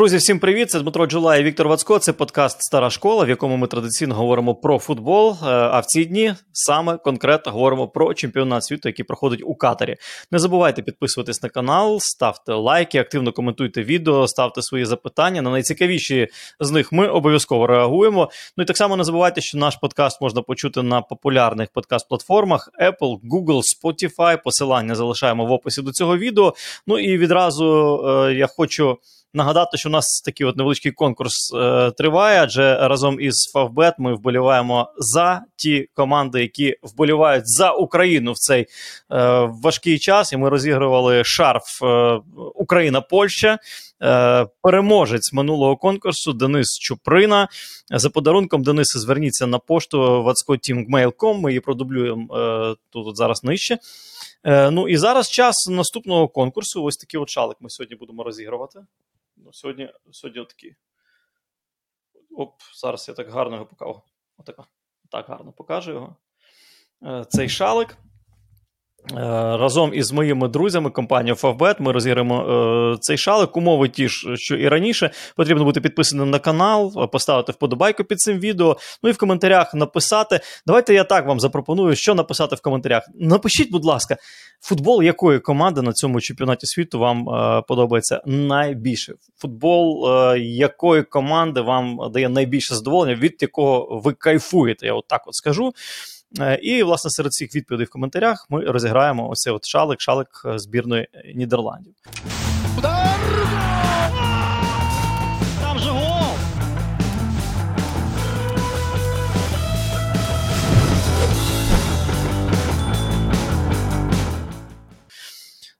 Друзі, всім привіт! Це Дмитро Джула і Віктор Вацко. Це подкаст Стара школа, в якому ми традиційно говоримо про футбол. Е, а в ці дні саме конкретно говоримо про чемпіонат світу, який проходить у Катарі. Не забувайте підписуватись на канал, ставте лайки, активно коментуйте відео, ставте свої запитання. На найцікавіші з них ми обов'язково реагуємо. Ну і так само не забувайте, що наш подкаст можна почути на популярних подкаст-платформах Apple, Google, Spotify. Посилання залишаємо в описі до цього відео. Ну і відразу е, я хочу нагадати, що у нас такий от невеличкий конкурс е, триває, адже разом із Фавбет ми вболіваємо за ті команди, які вболівають за Україну в цей е, важкий час. І ми розігрували шарф е, Україна-Польща. Е, переможець минулого конкурсу Денис Чуприна. За подарунком Дениса зверніться на пошту vatsko.team.mail.com, Ми її продублюємо е, тут зараз нижче. Е, ну і зараз час наступного конкурсу. Ось такий от шалик ми сьогодні будемо розігрувати. Ну, Сьогодні сьогодні отакий. Оп, зараз я так гарно його покажу. Отака. Так гарно покажу його. Е, цей шалик. Е, разом із моїми друзями, компанією Favbet, ми розіграємо е, цей шалик. Умови ті ж, що і раніше. Потрібно бути підписаним на канал, поставити вподобайку під цим відео. Ну і в коментарях написати. Давайте я так вам запропоную, що написати в коментарях. Напишіть, будь ласка, футбол якої команди на цьому чемпіонаті світу вам е, подобається найбільше? Футбол е, якої команди вам дає найбільше задоволення, від якого ви кайфуєте? Я от так от скажу. Е, і, власне, серед цих відповідей в коментарях ми розіграємо ось цей от шалик, шалик е, збірної Нідерландів. Удар! Там же гол!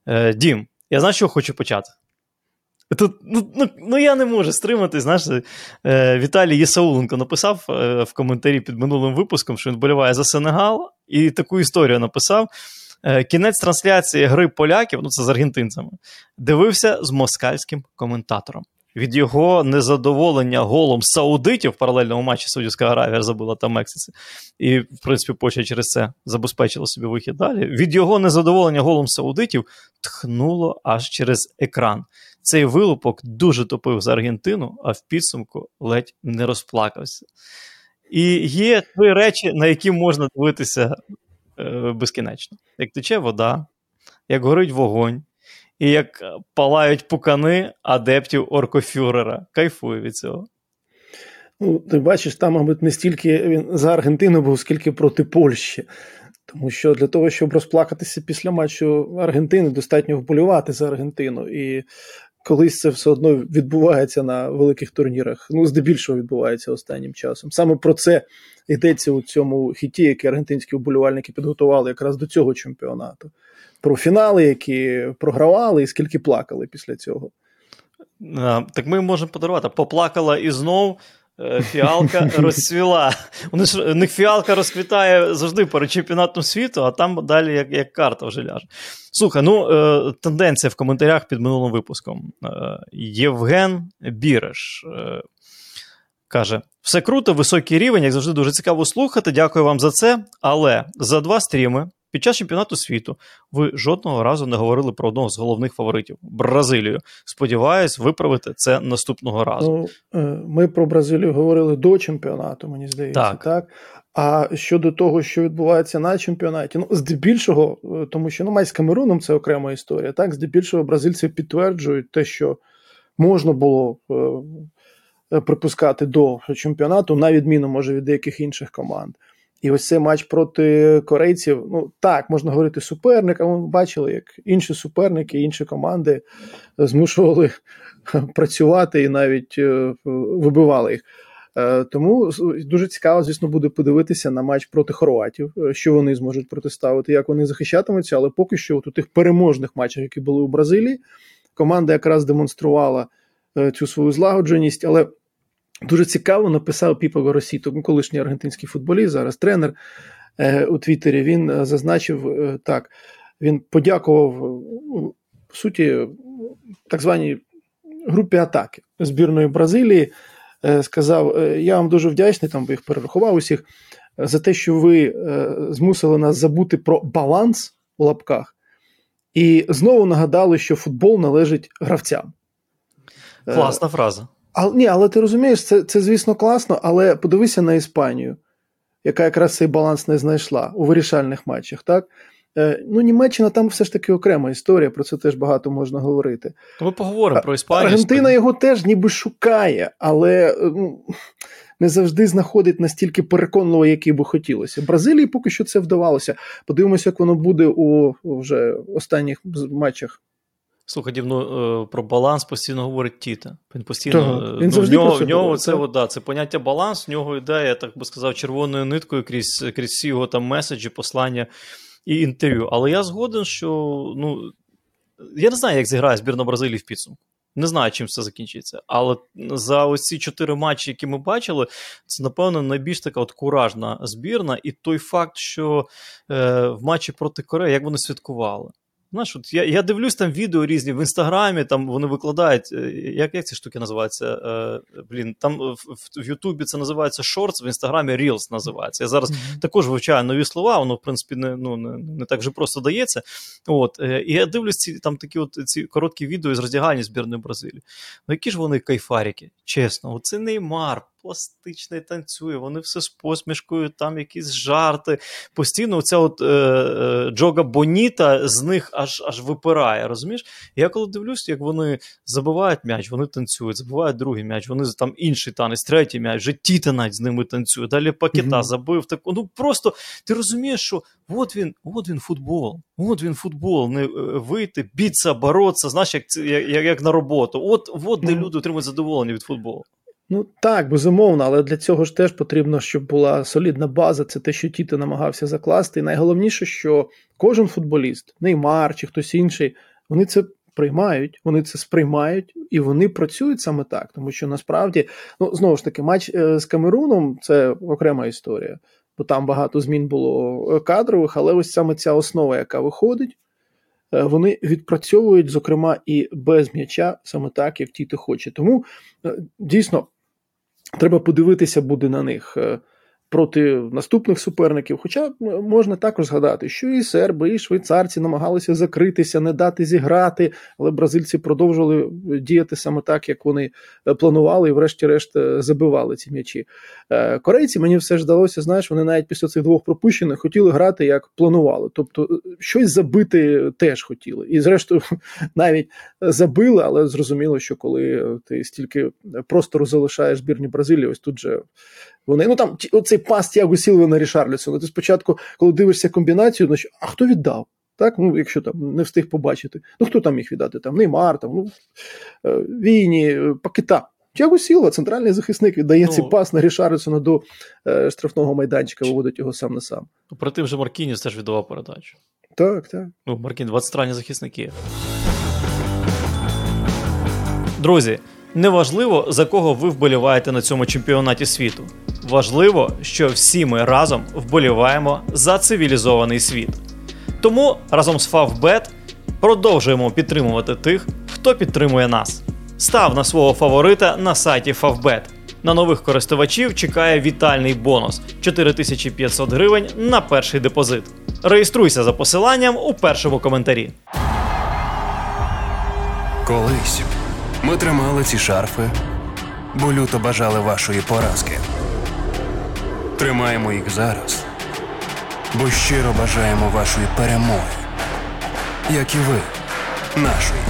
Е, Дім, я знаю, що хочу почати. Тут, ну, ну, ну я не можу стримати. Знаєш, е, Віталій Єсауленко написав е, в коментарі під минулим випуском, що він боліває за Сенегал, і таку історію написав. Е, кінець трансляції гри поляків, ну це з аргентинцями, дивився з москальським коментатором. Від його незадоволення голом саудитів в паралельному матчі Саудівська Аравія забула там Мексиці, і, в принципі, Польща через це забезпечила собі вихід далі. Від його незадоволення голом саудитів тхнуло аж через екран. Цей вилупок дуже топив за Аргентину, а в підсумку ледь не розплакався. І є три речі, на які можна дивитися е, безкінечно: як тече вода, як горить вогонь, і як палають пукани адептів оркофюрера. Кайфую від цього. Ну, Ти бачиш, там, мабуть, не стільки він за Аргентину був, скільки проти Польщі. Тому що для того, щоб розплакатися після матчу Аргентини, достатньо вболювати за Аргентину. І колись це все одно відбувається на великих турнірах. Ну, здебільшого відбувається останнім часом. Саме про це йдеться у цьому хіті, який аргентинські вболівальники підготували якраз до цього чемпіонату. Про фінали, які програвали, і скільки плакали після цього. Так ми можемо подарувати. Поплакала і знов. Е, фіалка розцвіла. Вони ж у них фіалка розквітає завжди перед чемпіонатом світу, а там далі як як карта вже ляже. Слухай, ну е, тенденція в коментарях під минулим випуском. Е, Євген Біреш е, каже: все круто, високий рівень, як завжди, дуже цікаво слухати. Дякую вам за це. Але за два стріми під час чемпіонату світу ви жодного разу не говорили про одного з головних фаворитів Бразилію. Сподіваюсь, виправити це наступного разу. Ну, е, Ми про Бразилію говорили до чемпіонату, мені здається, так. так? А щодо того, що відбувається на чемпіонаті, ну здебільшого, е, тому що ну, май з Камеруном це окрема історія. Так, здебільшого бразильці підтверджують те, що можна було. Е, припускати до чемпіонату, на відміну може від деяких інших команд. І ось цей матч проти корейців. Ну так, можна говорити суперник, а ми бачили, як інші суперники, інші команди змушували працювати і навіть е, вибивали їх. Е, тому дуже цікаво, звісно, буде подивитися на матч проти хорватів, е, що вони зможуть протиставити, як вони захищатимуться. Але поки що, от у тих переможних матчах, які були у Бразилії, команда якраз демонструвала цю свою злагодженість. Але Дуже цікаво написав Піпа Горосіто, колишній аргентинський футболіст, зараз тренер е, у Твіттері. Він е, зазначив е, так: він подякував, по суті, так званій групі атаки збірної Бразилії. Сказав: Я вам дуже вдячний, там їх перерахував усіх, за те, що ви змусили нас забути про баланс у лапках, і знову нагадали, що футбол належить гравцям. Класна фраза. А, Ні, але ти розумієш, це, це, звісно, класно, але подивися на Іспанію, яка якраз цей баланс не знайшла у вирішальних матчах. так? Е, ну, Німеччина там все ж таки окрема історія, про це теж багато можна говорити. То Ми поговоримо про Іспанію. Аргентина його теж ніби шукає, але ну, не завжди знаходить настільки переконливо, як би хотілося. Бразилії поки що це вдавалося. Подивимося, як воно буде у вже останніх матчах. Слухай, ну, про баланс постійно говорить Тіта. Він постійно так, він ну, в нього, в нього це, от, да, це поняття баланс, в нього йде, я так би сказав, червоною ниткою крізь крізь всі його там меседжі, послання і інтерв'ю. Але я згоден, що ну, я не знаю, як зіграє збірна Бразилії в підсумку. Не знаю, чим це закінчиться. Але за ось ці чотири матчі, які ми бачили, це, напевно, найбільш така от куражна збірна. І той факт, що е, в матчі проти Кореї, як вони святкували. Знаєш, от я я дивлюсь там відео різні в інстаграмі, там вони викладають. Е, як як ці штуки називаються? Е, Блін, там в, в Ютубі це називається Shorts, в інстаграмі Reels називається. Я зараз mm-hmm. також вивчаю нові слова, воно, в принципі, не ну, не, не так же просто дається. От, е, І я дивлюсь ці там такі от ці короткі відео з роздягання збірної Бразилії. Ну, які ж вони кайфарики, чесно, оце Неймар, пластичний танцює, вони все з посмішкою, там якісь жарти. Постійно оця от е, е, joga bonito з них аж аж випирає. розумієш? Я коли дивлюсь, як вони забивають м'яч, вони танцюють, забивають другий м'яч, вони там інший танець, третій м'яч, вже Тіте навіть з ними танцює. Далі Пакета mm-hmm. забив. Так, ну просто ти розумієш, що от він от він футбол, от він футбол, не е, вийти, бітися, боротися, знаєш, як як, як на роботу. От, от де люди отримують задоволення від футболу. Ну так, безумовно, але для цього ж теж потрібно, щоб була солідна база. Це те, що Тіто намагався закласти. І найголовніше, що кожен футболіст, Неймар чи хтось інший, вони це приймають, вони це сприймають і вони працюють саме так. Тому що насправді, ну знову ж таки, матч е, з Камеруном це окрема історія, бо там багато змін було е, кадрових, але ось саме ця основа, яка виходить. Е, вони відпрацьовують, зокрема, і без м'яча, саме так, як Тіто хоче. Тому дійсно Треба подивитися буде на них. Е, проти наступних суперників. Хоча можна також згадати, що і серби, і швейцарці намагалися закритися, не дати зіграти, але бразильці продовжували діяти саме так, як вони е, планували, і, врешті-решт, е, забивали ці м'ячі. Е, корейці мені все ж здалося, знаєш, вони навіть після цих двох пропущених хотіли грати як планували. Тобто щось забити теж хотіли. І, зрештою, навіть забили, але зрозуміло, що коли ти стільки простору залишаєш збірні Бразилії, ось тут же вони ну там оцей пас Тіаго Сілви на Рішарлісона. Ти спочатку, коли дивишся комбінацію, значить, а хто віддав? Так, ну, якщо там не встиг побачити, ну хто там міг віддати? Там Неймар, там, ну, е, Війні, е, Пакета. Тяго Сілва, центральний захисник, віддає ну, цей пас на Рішарлісона до е, штрафного майданчика, виводить його сам на сам. Ну, Про тим же Маркініс теж віддавав передачу. Так, так. Ну, Маркін, 20 центральні захисники. Друзі, неважливо, за кого ви вболіваєте на цьому чемпіонаті світу. Важливо, що всі ми разом вболіваємо за цивілізований світ. Тому разом з Favbet продовжуємо підтримувати тих, хто підтримує нас. Став на свого фаворита на сайті Favbet. На нових користувачів чекає вітальний бонус 4500 гривень на перший депозит. Реєструйся за посиланням у першому коментарі. Колись ми тримали ці шарфи, бо люто бажали вашої поразки. Тримаємо їх зараз, бо щиро бажаємо вашої перемоги, як і ви, нашої.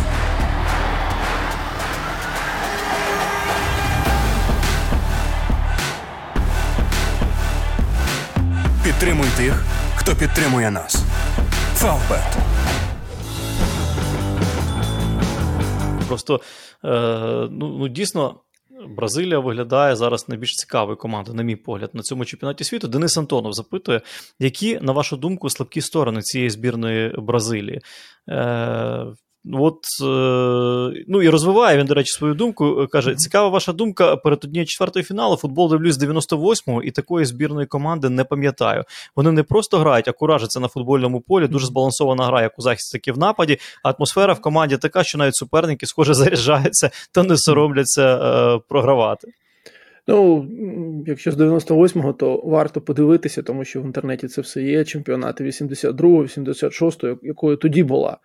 Підтримуй тих, хто підтримує нас. Фавбет. Просто е, ну, ну дійсно. Бразилія виглядає зараз найбільш цікавою командою, на мій погляд, на цьому чемпіонаті світу. Денис Антонов запитує, які, на вашу думку, слабкі сторони цієї збірної Бразилії. Е, От, е, ну і розвиває він, до речі, свою думку. Каже: цікава ваша думка перед однією четвертої фіналу. Футбол дивлюсь з 98-го і такої збірної команди не пам'ятаю. Вони не просто грають, а куражаться на футбольному полі. Дуже збалансована гра, як у захисті, так і в нападі. А атмосфера в команді така, що навіть суперники, схоже, заряджаються та не соромляться е, програвати. Ну, якщо з 98-го, то варто подивитися, тому що в інтернеті це все є. Чемпіонати 82-го, 86-го, якою тоді була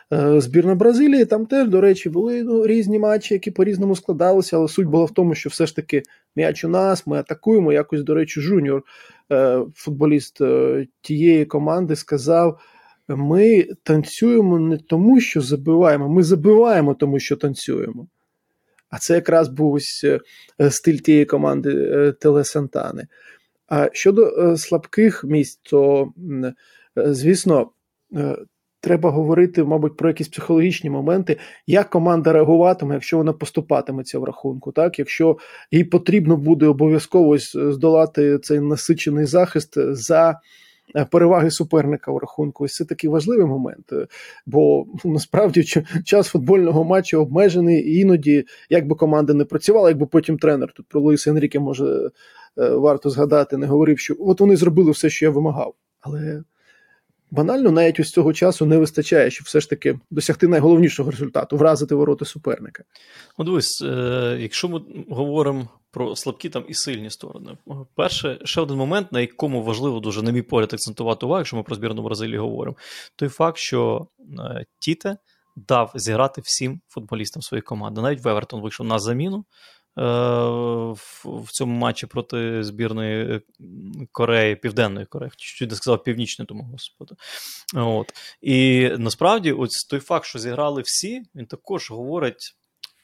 Е, збірна Бразилії там теж, до речі, були ну, різні матчі, які по-різному складалися, але суть була в тому, що все ж таки м'яч у нас, ми атакуємо. Якось, до речі, Жуніор, е, футболіст е, тієї команди, сказав: ми танцюємо не тому, що забиваємо, ми забиваємо тому, що танцюємо. А це якраз був ось стиль тієї команди Теле Сантани. А щодо слабких місць, то, звісно, треба говорити, мабуть, про якісь психологічні моменти, як команда реагуватиме, якщо вона поступатиметься в рахунку, так якщо їй потрібно буде обов'язково здолати цей насичений захист за. Е, переваги суперника у рахунку, ось це такий важливий момент, е, бо ну, насправді час футбольного матчу обмежений, і іноді, як би команда не працювала, якби потім тренер тут про Луїса Енріке може е, варто згадати, не говорив, що от вони зробили все, що я вимагав. Але банально навіть ось цього часу не вистачає, щоб все ж таки досягти найголовнішого результату вразити ворота суперника. Ну, дивись, е, якщо ми говоримо про слабкі там і сильні сторони, перше, ще один момент, на якому важливо дуже, на мій погляд, акцентувати увагу, якщо ми про збірну Бразилії говоримо, той факт, що е, Тіте дав зіграти всім футболістам своєї команди. Навіть Вевертон вийшов на заміну. Е, в цьому матчі проти збірної е, Кореї, Південної Кореї, чуть не сказав Північної, тому господи. От. І насправді, ось той факт, що зіграли всі, він також говорить.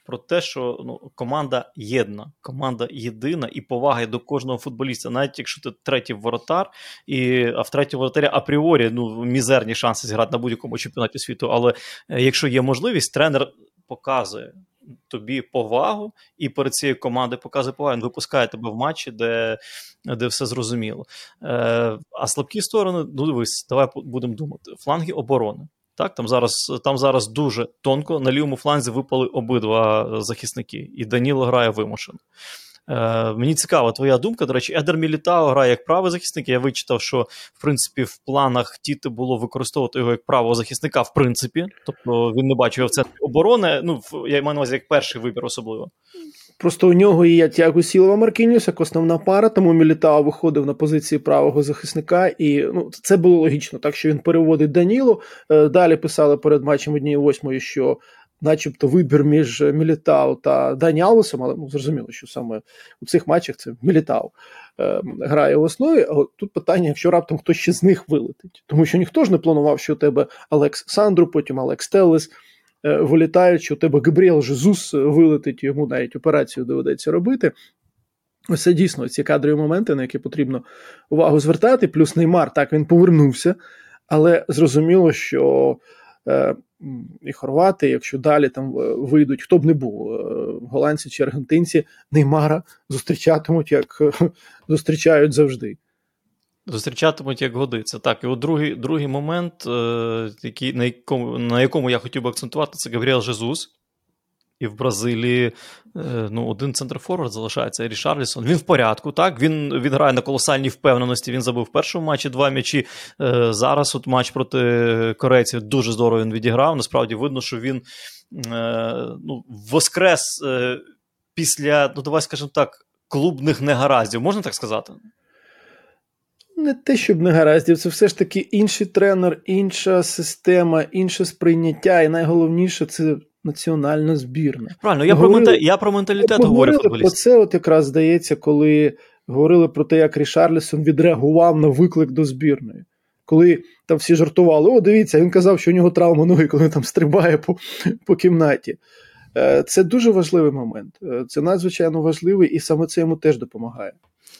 Про те, що ну, команда єдна, команда єдина і повага до кожного футболіста, навіть якщо ти третій воротар, і а в третій воротарі апріорі ну, мізерні шанси зіграти на будь-якому чемпіонаті світу. Але е, якщо є можливість, тренер показує тобі повагу, і перед цією командою показує повагу. Він випускає тебе в матчі, де де все зрозуміло. Е, А слабкі сторони, ну дивись, давай будемо думати. Фланги оборони. Так, Там зараз там зараз дуже тонко. На лівому фланзі випали обидва захисники, і Даніло грає вимушено. Е, Мені цікава твоя думка. До речі, Едер Мілітао грає як правий захисник. Я вичитав, що в принципі в планах Тіти було використовувати його як правого захисника, в принципі. Тобто він не бачив його в центрі оборони. Ну, я маю на увазі як перший вибір, особливо. Просто у нього є Тяго Сілова Маркініус як основна пара, тому Мілітао виходив на позиції правого захисника, і ну, це було логічно, так що він переводить Данілу. Е, далі писали перед матчем однієї восьмої, що начебто вибір між Мілітау та Дані Алвесом, але ну, зрозуміло, що саме у цих матчах це Мілітау е, грає в основі. А тут питання, якщо раптом хтось ще з них вилетить, тому що ніхто ж не планував, що у тебе Алекс Сандру, потім Алекс Телес е, вилітають, що у тебе Габріел Жезус вилетить, йому навіть операцію доведеться робити. Ось це дійсно ці кадрові моменти, на які потрібно увагу звертати. Плюс Неймар так він повернувся, але зрозуміло, що. Е, і хорвати, якщо далі там е, вийдуть, хто б не був, е, голландці чи аргентинці, Неймара зустрічатимуть, як зустрічають завжди. Зустрічатимуть, як годиться. Так, і от другий другий момент, який, на якому на якому я хотів би акцентувати, це Габріел Жезус. І в Бразилії е, ну, один центр форвард залишається Рішарлісон. Він в порядку, так? Він він грає на колосальній впевненості. Він забив в першому матчі два м'ячі. Е, зараз от матч проти корейців дуже здорово він відіграв. Насправді видно, що він е, ну, воскрес після, ну давай скажемо так, клубних негараздів. Можна так сказати? Не те, щоб негараздів, це все ж таки інший тренер, інша система, інше сприйняття, і найголовніше це національна збірна. Правильно, я говорили, про мента... я про менталітет говорю футболістів. Оце от якраз здається, коли говорили про те, як Рішарлісон відреагував на виклик до збірної. Коли там всі жартували, о, дивіться, він казав, що у нього травма ноги, коли він там стрибає по, по кімнаті. Е, це дуже важливий момент. Е, це надзвичайно важливий, і саме це йому теж допомагає.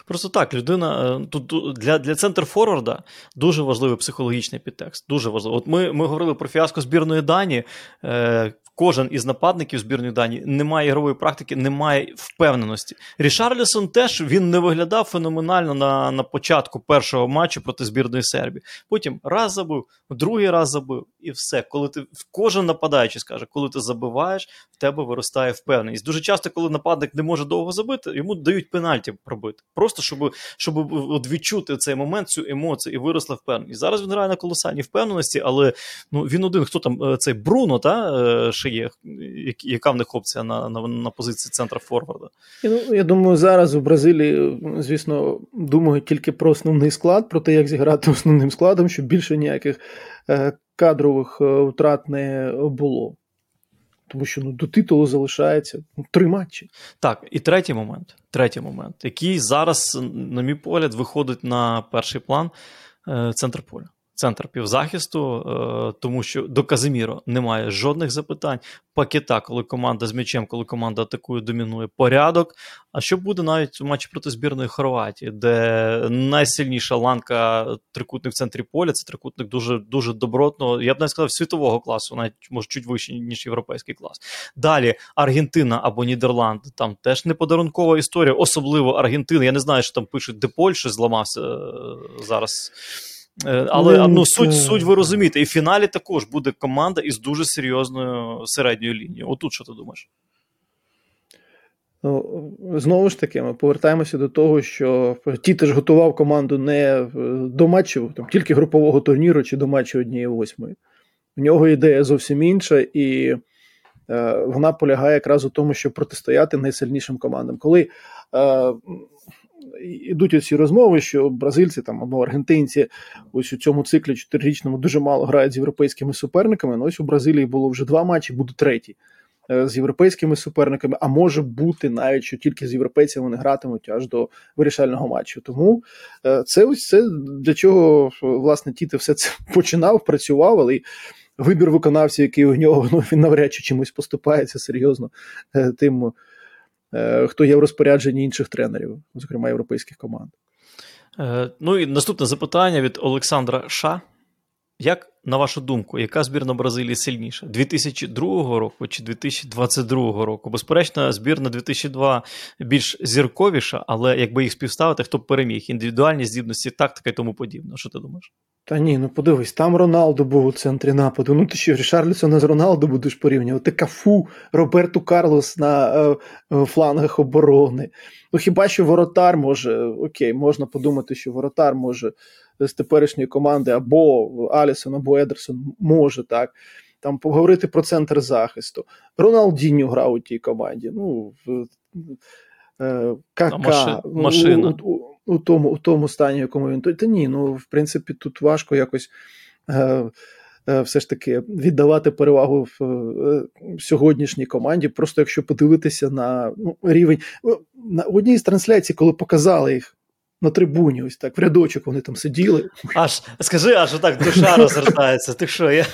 Просто так, людина е, тут для для центр Форварда дуже важливий психологічний підтекст. Дуже важливо. От ми ми говорили про фіаско збірної Дані кожен із нападників збірної Данії не має ігрової практики, не має впевненості. Рішарлісон теж він не виглядав феноменально на на початку першого матчу проти збірної Сербії. Потім раз забив, другий раз забив, і все. Коли ти кожен нападаючий скаже, коли ти забиваєш, в тебе виростає впевненість. Дуже часто, коли нападник не може довго забити, йому дають пенальті пробити. Просто щоб щоб от відчути цей момент, цю емоцію і виросла впевненість. Зараз він грає на колосальній впевненості, але ну він один, хто там е, цей Бруно, та е, ще є? Яка в них опція на на, на позиції центра Форварда? Ну, Я думаю, зараз у Бразилії, звісно, думають тільки про основний склад, про те, як зіграти основним складом, щоб більше ніяких е, кадрових е, втрат не було. Тому що ну, до титулу залишається ну, три матчі. Так, і третій момент, третій момент, який зараз, на мій погляд, виходить на перший план е, центр поля центр півзахисту, е, тому що до Казиміро немає жодних запитань. Пакета, коли команда з м'ячем, коли команда атакує, домінує порядок. А що буде навіть у матчі проти збірної Хорватії, де найсильніша ланка трикутник в центрі поля, це трикутник дуже дуже добротного, я б навіть сказав, світового класу, навіть може чуть вище, ніж європейський клас. Далі Аргентина або Нідерланди, там теж не подарункова історія, особливо Аргентина. Я не знаю, що там пишуть, де Польща зламався е, зараз. Е, але ну, суть суть ви розумієте, і в фіналі також буде команда із дуже серйозною середньою лінією. Отут що ти думаєш? Ну, Знову ж таки, ми повертаємося до того, що Тіте ж готував команду не до матчів, там, тільки групового турніру чи до матчу однієї восьмої. У нього ідея зовсім інша, і е, вона полягає якраз у тому, щоб протистояти найсильнішим командам. Коли е, ідуть оці розмови, що бразильці там або аргентинці ось у цьому циклі чотирирічному дуже мало грають з європейськими суперниками. Ну ось у Бразилії було вже два матчі, буде третій. Е, з європейськими суперниками, а може бути навіть що тільки з європейцями вони гратимуть аж до вирішального матчу. Тому е, це ось це для чого власне Тіте все це починав, працював, але вибір виконавців, який у нього ну він навряд чи чимось поступається серйозно е, тим хто є в розпорядженні інших тренерів, зокрема європейських команд. Е, ну і наступне запитання від Олександра Ша. Як, на вашу думку, яка збірна Бразилії сильніша? 2002 року чи 2022 року? Безперечно, збірна 2002 більш зірковіша, але якби їх співставити, хто б переміг? Індивідуальні здібності, тактика і тому подібне. Що ти думаєш? Та ні, ну подивись, там Роналдо був у центрі нападу. Ну ти що, Рішарлісона з Роналдо будеш порівнювати? Кафу, Роберту Карлос на е, е, флангах оборони. Ну хіба що воротар може, окей, можна подумати, що воротар може з теперішньої команди або Алісон, або Едерсон може так. Там поговорити про центр захисту. Роналдіньо грав у тій команді. Ну, е, Кака. Машина. У, у, у тому у тому стані, якому він Та ні, ну в принципі, тут важко якось е, е, все ж таки віддавати перевагу в е, сьогоднішній команді. Просто якщо подивитися на ну, рівень на одній з трансляцій, коли показали їх. На трибуні, ось так, в рядочок вони там сиділи. Аж скажи, аж отак душа розгортається. Ти що? Я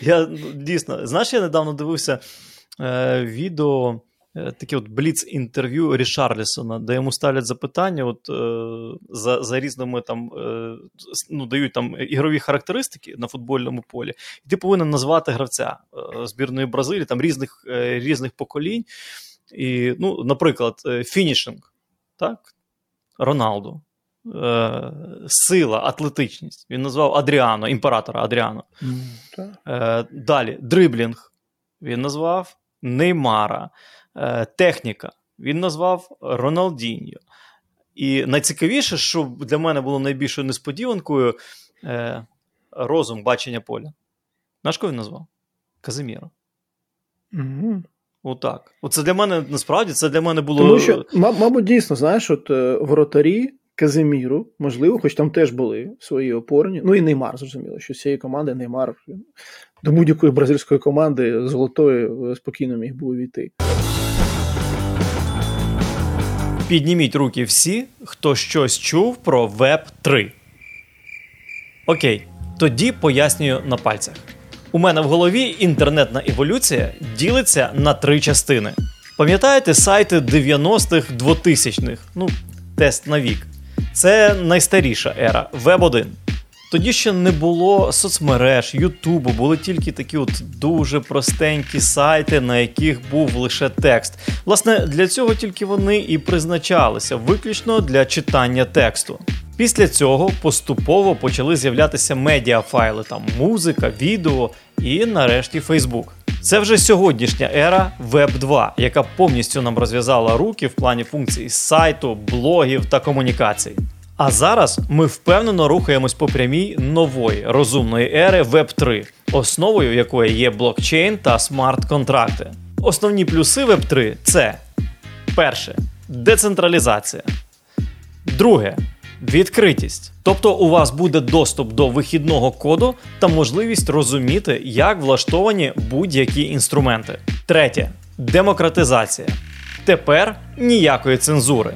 я дійсно знаєш, я недавно дивився е, відео Е, таке от бліц інтерв'ю Рішарлісона, де йому ставлять запитання от, е, за за різними там е, ну, дають там ігрові характеристики на футбольному полі, і ти повинен назвати гравця е, збірної Бразилії там різних е, різних поколінь. І, ну, Наприклад, фінішинг, так? Роналду. Сила, атлетичність. Він назвав Адріано, імператора Адріано. Mm, Далі дриблінг. Він назвав Неймара. Е, техніка. Він назвав Роналдіньо. І найцікавіше, що для мене було найбільшою несподіванкою е, розум бачення поля. Знаєш, кого він назвав? Казиміро. Угу. Отак. Оце для мене насправді це для мене було. Тому що, мабуть, дійсно, знаєш, от е, воротарі Казиміру, можливо, хоч там теж були свої опорні. Ну і Неймар, зрозуміло, що з цієї команди Неймар до будь-якої бразильської команди золотої е, спокійно міг би увійти. Підніміть руки всі, хто щось чув про Web 3. Окей, тоді пояснюю на пальцях. У мене в голові інтернетна еволюція ділиться на три частини. Пам'ятаєте сайти 90-х 2000-х? Ну, тест на вік. Це найстаріша ера Web 1. Тоді ще не було соцмереж, Ютубу, були тільки такі от дуже простенькі сайти, на яких був лише текст. Власне, для цього тільки вони і призначалися, виключно для читання тексту. Після цього поступово почали з'являтися медіафайли, там музика, відео і нарешті Фейсбук. Це вже сьогоднішня ера Web 2, яка повністю нам розв'язала руки в плані функцій сайту, блогів та комунікацій. А зараз ми впевнено рухаємось по прямій нової розумної ери Web 3, основою якої є блокчейн та смарт-контракти. Основні плюси Web 3 це перше децентралізація. Друге відкритість. Тобто у вас буде доступ до вихідного коду та можливість розуміти, як влаштовані будь-які інструменти. Третє демократизація. Тепер ніякої цензури.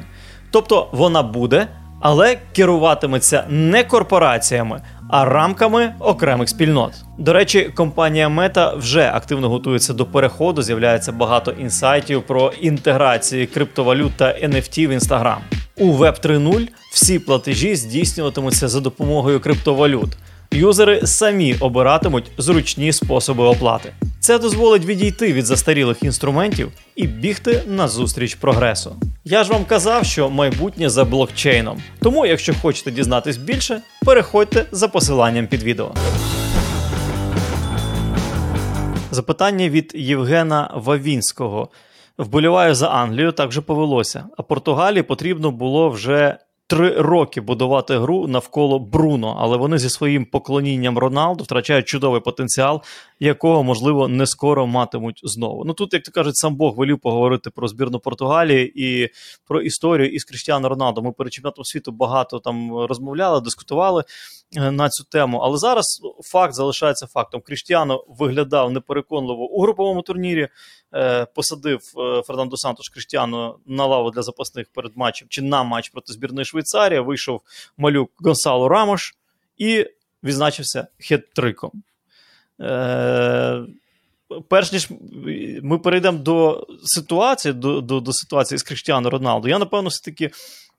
Тобто вона буде, але керуватиметься не корпораціями, а рамками окремих спільнот. До речі, компанія Meta вже активно готується до переходу. З'являється багато інсайтів про інтеграції криптовалют та NFT в Instagram. У Web 3.0 всі платежі здійснюватимуться за допомогою криптовалют. Юзери самі обиратимуть зручні способи оплати. Це дозволить відійти від застарілих інструментів і бігти назустріч прогресу. Я ж вам казав, що майбутнє за блокчейном. Тому, якщо хочете дізнатись більше, переходьте за посиланням під відео. Запитання від Євгена Вавінського. Вболіваю за Англію, так вже повелося. А Португалії потрібно було вже три роки будувати гру навколо Бруно, але вони зі своїм поклонінням Роналду втрачають чудовий потенціал, якого можливо не скоро матимуть знову. Ну тут, як то кажуть, сам Бог велів поговорити про збірну Португалії і про історію із Кріштіаном Роналдо. Ми перед чемпіонатом світу багато там розмовляли, дискутували на цю тему. Але зараз факт залишається фактом. Кріштіано виглядав непереконливо у груповому турнірі. Е, посадив е, Фернандо Сантош Кріштіану на лаву для запасних перед матчем чи на матч проти збірної Швейцарії. Вийшов малюк Гонсало Рамош і відзначився хет-триком. Е, перш ніж ми перейдемо до ситуації до до, до ситуації з Кріштіаном Роналду, я напевно все-таки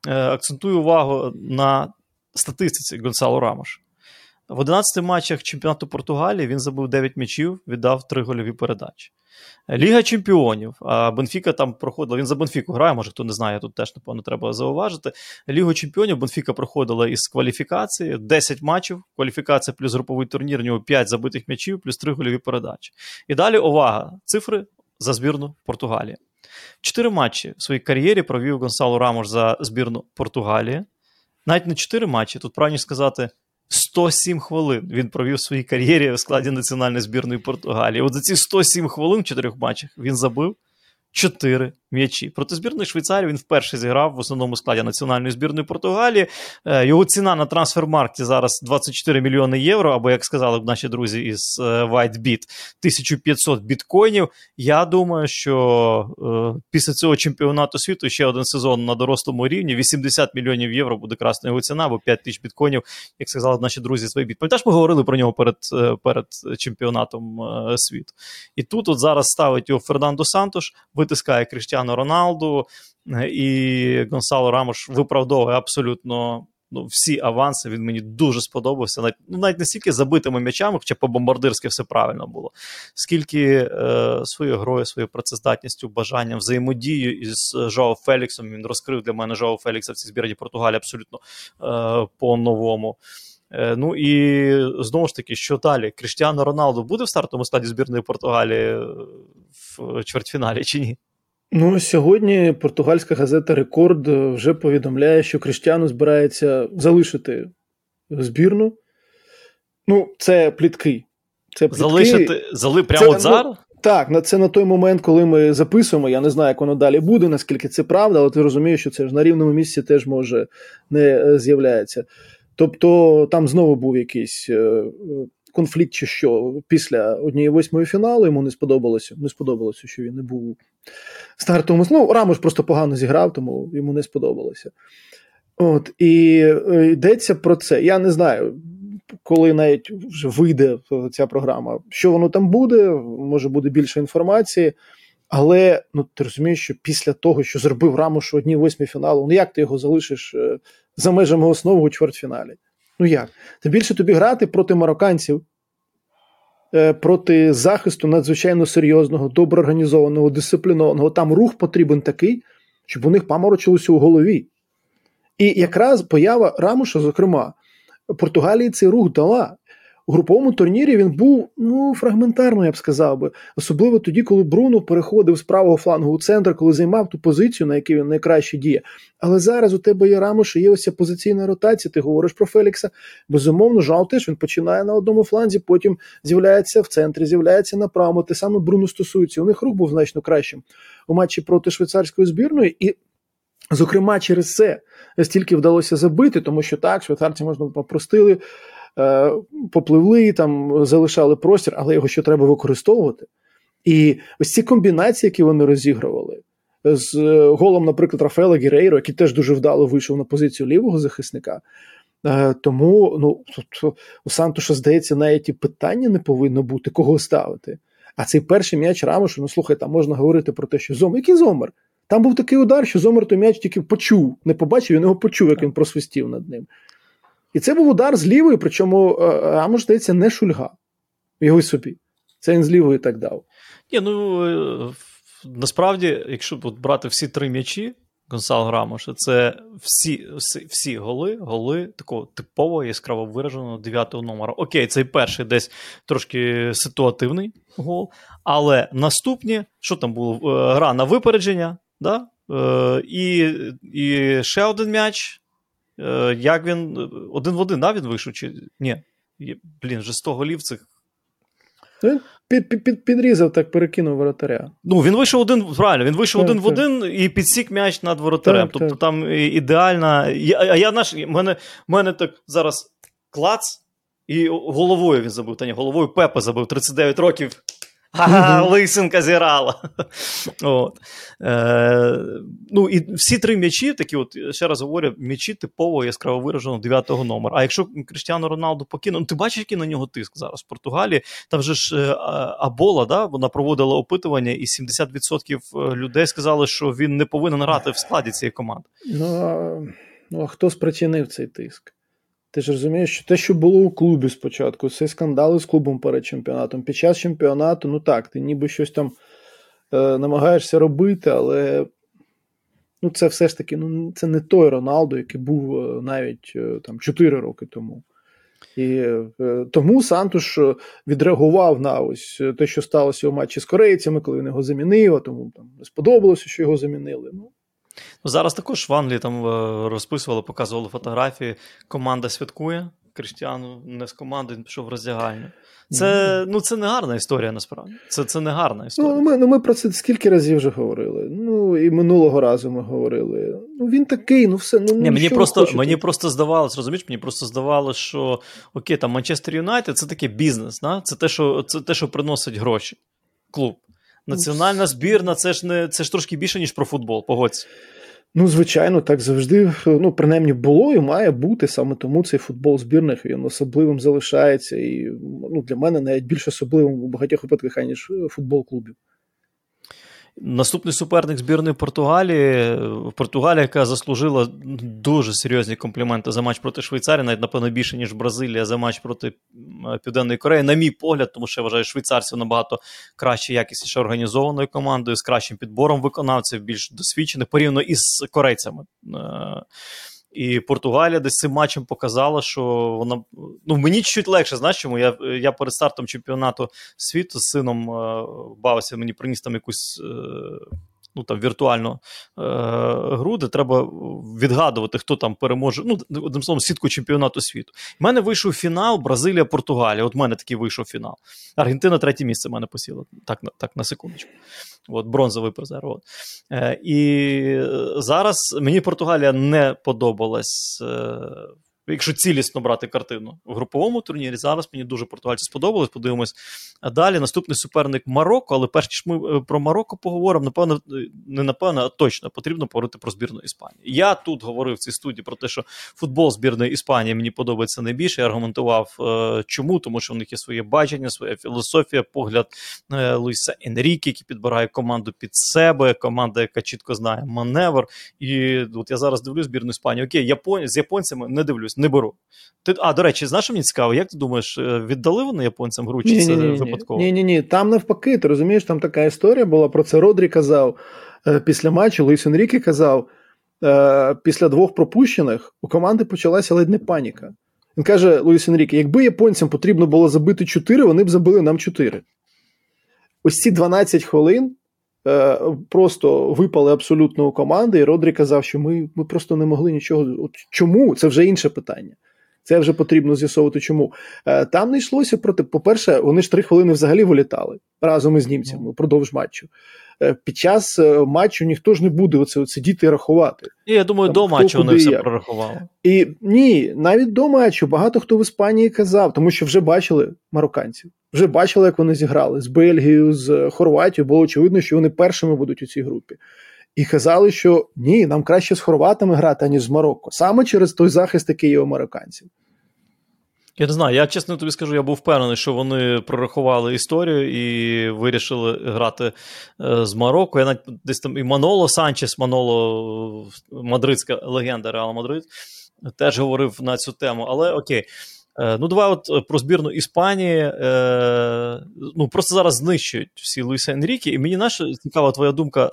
акцентую увагу на статистиці Гонсало Рамош. В 11 матчах чемпіонату Португалії він забив 9 м'ячів, віддав 3 гольові передачі. Ліга Чемпіонів. А Бенфіка там проходила. Він за Бенфіку грає, може хто не знає, тут теж, напевно, треба зауважити. Лігу Чемпіонів Бенфіка проходила із кваліфікації 10 матчів. Кваліфікація плюс груповий турнір, у нього 5 забитих м'ячів, плюс 3 гольові передачі. І далі увага! Цифри за збірну Португалії. Чотири матчі в своїй кар'єрі провів Гонсало Рамош за збірну Португалії. Навіть не чотири матчі, тут правильно сказати, 107 хвилин він провів в своїй кар'єрі в складі національної збірної Португалії. От за ці 107 хвилин в чотирьох матчах він забив 4 м'ячі. Проти збірної Швейцарії він вперше зіграв в основному складі національної збірної Португалії. Е, його ціна на трансфермаркті зараз 24 мільйони євро, або, як сказали наші друзі із е, WhiteBit, 1500 біткоїнів. Я думаю, що е, після цього чемпіонату світу ще один сезон на дорослому рівні 80 мільйонів євро буде красна його ціна, або 5 тисяч біткоїнів, як сказали наші друзі з WhiteBit. Пам'ятаєш, ми говорили про нього перед перед чемпіонатом світу. І тут от зараз ставить його Фернандо Сантош, витискає Кріштіан Кріштіану Роналду е, і Гонсало Рамош виправдовує абсолютно ну, всі аванси. Він мені дуже сподобався. Навіть ну, навіть не стільки забитими м'ячами, хоча по-бомбардирськи все правильно було, скільки е, своєю грою, своєю працездатністю, бажанням, взаємодією із Жоао Феліксом. Він розкрив для мене Жоао Фелікса в цій збірні Португалії абсолютно е, по-новому. Е, ну і знову ж таки, що далі? Кріштіану Роналду буде в стартовому складі збірної Португалії в чвертьфіналі чи ні? Ну, сьогодні португальська газета Рекорд вже повідомляє, що Криштіану збирається залишити збірну. Ну, це плітки. Це плітки. Залишити зали прямо це, зараз? Ну, так, це на той момент, коли ми записуємо. Я не знаю, як воно далі буде, наскільки це правда, але ти розумієш, що це ж на рівному місці теж може не е, з'являється. Тобто там знову був якийсь е, конфлікт, чи що після однієї восьмої фіналу йому не сподобалося. Не сподобалося, що він не був стартовому. Ну, Рамош просто погано зіграв, тому йому не сподобалося. От, І е, йдеться про це. Я не знаю, коли навіть вже вийде ця програма, що воно там буде, може буде більше інформації. Але ну ти розумієш, що після того, що зробив Рамош у одній восьмій фіналу, ну як ти його залишиш е, за межами основу у чвертьфіналі? Ну як? Тим більше тобі грати проти марокканців, е, проти захисту надзвичайно серйозного, добре організованого, дисциплінованого. Там рух потрібен такий, щоб у них паморочилося у голові. І якраз поява Рамуша, зокрема, Португалії цей рух дала. У груповому турнірі він був ну, фрагментарно, я б сказав би. Особливо тоді, коли Бруно переходив з правого флангу у центр, коли займав ту позицію, на якій він найкраще діє. Але зараз у тебе є Рамош, є ось позиційна ротація. Ти говориш про Фелікса. Безумовно, Жау теж він починає на одному фланзі, потім з'являється в центрі, з'являється на правому. Те саме Бруно стосується. У них рух був значно кращим у матчі проти швейцарської збірної. І Зокрема, через це стільки вдалося забити, тому що так, швейцарці можна попростили, попливли, там залишали простір, але його ще треба використовувати. І ось ці комбінації, які вони розігрували, з е, голом, наприклад, Рафаела Геррейру, який теж дуже вдало вийшов на позицію лівого захисника. Е, тому ну, у Сантуша, здається, навіть і питання не повинно бути, кого ставити. А цей перший м'яч Рамуша, ну слухай, там можна говорити про те, що Зомер, який Зомер? Там був такий удар, що Зомер той м'яч тільки почув, не побачив, він його почув, як він просвистів над ним. І це був удар з лівої, причому е, е, здається, не шульга. Його й собі. Це він з лівої так дав. Ні, ну е, насправді, якщо брати всі три м'ячі Гонсал Грамоша, це всі всі, всі голи, голи такого типового яскраво вираженого дев'ятого номера. Окей, цей перший десь трошки ситуативний гол, але наступні, що там було? Гра на випередження, да? і, і ще один м'яч. Е, як він один в один да, він вийшов? чи Ні. Блін, вже 100 голів цих. Він під, під, під, підрізав, так перекинув воротаря. Ну, він вийшов один, правильно, він вийшов так, один так. в один і підсік м'яч над воротарем. Так, тобто там ідеальна. А я наш, мене, мене так зараз клац, і головою він забив. Та ні, головою Пепа забив 39 років. Ага, лисинка зірала. От. Е, Ну і всі три м'ячі, такі, от ще раз говорю, м'ячі типово яскраво виражено 9-го номера. А якщо Криштіану Роналду покинув, ну ти бачиш, який на нього тиск зараз в Португалії. Там же ж е, Абола, да, вона проводила опитування, і 70% людей сказали, що він не повинен грати в складі цієї команди. Ну, ну а хто спричинив цей тиск? Ти ж розумієш, що те, що було у клубі спочатку, це скандали з клубом перед чемпіонатом. Під час чемпіонату, ну так, ти ніби щось там е, намагаєшся робити, але ну, це все ж таки ну, це не той Роналдо, який був е, навіть е, там 4 роки тому. І е, тому Сантуш відреагував на ось те, що сталося у матчі з корейцями, коли він його замінив, а тому там не сподобалося, що його замінили. Ну, Ну, Зараз також в Англії там е, розписували, показували фотографії. Команда святкує. Криштіану не з команди, він пішов в роздягальню. Це ну, це не гарна історія, насправді. Це це не гарна ну, історія. Ну, Ми ну, ми про це скільки разів вже говорили. Ну, і минулого разу ми говорили. Ну, Він такий, ну все. ну, Ні, Мені просто мені просто здавалось, розумієш, мені просто здавалося, що окей, там Манчестер Юнайтед це таке бізнес, да? це те, що це те, що приносить гроші. Клуб. Національна збірна це ж не це ж трошки більше, ніж про футбол, погодься. Ну, звичайно, так завжди, ну, принаймні, було і має бути. Саме тому цей футбол збірних він особливим залишається. І ну, для мене навіть більш особливим у багатьох випадках, аніж футбол клубів. Наступний суперник збірної Португалії, Португалія, яка заслужила дуже серйозні компліменти за матч проти Швейцарії, навіть, напевно, більше, ніж Бразилія за матч проти Південної Кореї, на мій погляд, тому що я вважаю, швейцарців набагато краще, якісніше організованою командою, з кращим підбором виконавців, більш досвідчених порівняно із корейцями. І Португалія десь цим матчем показала, що вона ну мені чуть легше. Знаєш чому? Я я перед стартом чемпіонату світу з сином е, бавився, мені приніс там якусь. Е, ну там віртуальну е, гру, де треба відгадувати, хто там переможе. Ну, одним словом, сітку чемпіонату світу. У мене вийшов фінал Бразилія-Португалія. От в мене такий вийшов фінал. Аргентина третє місце в мене посіла. Так, так на секундочку. От, Бронзовий призер. От. Е, І зараз мені Португалія не подобалась. Е, якщо цілісно брати картину в груповому турнірі, зараз мені дуже португальці сподобалось. Подивимось далі. Наступний суперник Марокко, але перш ніж ми е, про Марокко поговоримо, напевно, е, не напевно, а точно потрібно поговорити про збірну Іспанії. Я тут говорив в цій студії про те, що футбол збірної Іспанії мені подобається найбільше. Я аргументував, е, чому, тому що в них є своє бачення, своя філософія, погляд Луїса Енрікі, який підбирає команду під себе, команда, яка чітко знає маневр. І от я зараз дивлюсь збірну Іспанії. Окей, Япон... з японцями не дивлюсь не беру. Ти, А, до речі, знаєш, що мені цікаво, як ти думаєш, е, віддали вони японцям гру, чи ні, це ні, випадково? Ні, ні, ні. Там навпаки, ти розумієш, там така історія була. Про це Родрі казав е, після матчу, Луїс Енріке казав. Е, після двох пропущених у команди почалася ледь не паніка. Він каже Луїс Енріке: якби японцям потрібно було забити 4, вони б забили нам 4. Ось ці 12 хвилин е, просто випали абсолютно у команди, і Родрі казав, що ми ми просто не могли нічого. От Чому? Це вже інше питання. Це вже потрібно з'ясовувати, чому. Е, там не йшлося проти. По-перше, вони ж три хвилини взагалі вилітали разом із німцями впродовж матчу. Е, під час е, матчу ніхто ж не буде оце сидіти і рахувати. І я думаю, Там, до матчу вони все прорахували. І ні, навіть до матчу багато хто в Іспанії казав, тому що вже бачили марокканців, вже бачили, як вони зіграли з Бельгією, з Хорватією. Було очевидно, що вони першими будуть у цій групі. І казали, що ні, нам краще з хорватами грати, аніж з Марокко, саме через той захист, який є у марокканців. Я не знаю, я чесно тобі скажу, я був впевнений, що вони прорахували історію і вирішили грати е, з Марокко. Я навіть десь там і Маноло Санчес, Маноло, мадридська легенда Реал Мадрид, теж говорив на цю тему. Але окей. Е, ну, давай от про збірну Іспанії. Е, ну, Просто зараз знищують всі Луїса Енрікі. І мені наша цікава твоя думка.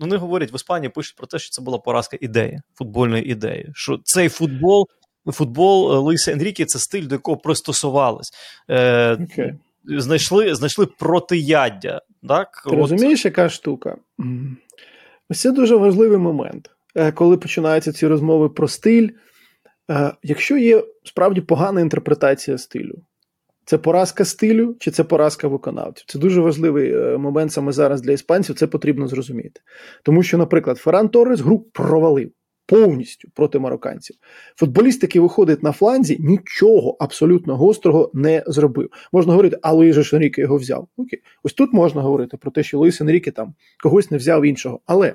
Вони говорять в Іспанії пишуть про те, що це була поразка ідеї, футбольної ідеї. Що цей футбол футбол е, Луїса Енрікі це стиль, до якого пристосувались. Е, okay. Знайшли знайшли протияддя. Так? Ти От... розумієш, яка штука? Ось це дуже важливий момент, е, коли починаються ці розмови про стиль. Е, якщо є справді погана інтерпретація стилю, це поразка стилю чи це поразка виконавців? Це дуже важливий момент саме зараз для іспанців, це потрібно зрозуміти. Тому що, наприклад, Ферран Торрес гру провалив повністю проти марокканців. Футболіст, який виходить на фланзі, нічого абсолютно гострого не зробив. Можна говорити, а Луїж Енріке його взяв. Окей. Ось тут можна говорити про те, що Луїс Енріке там когось не взяв іншого. Але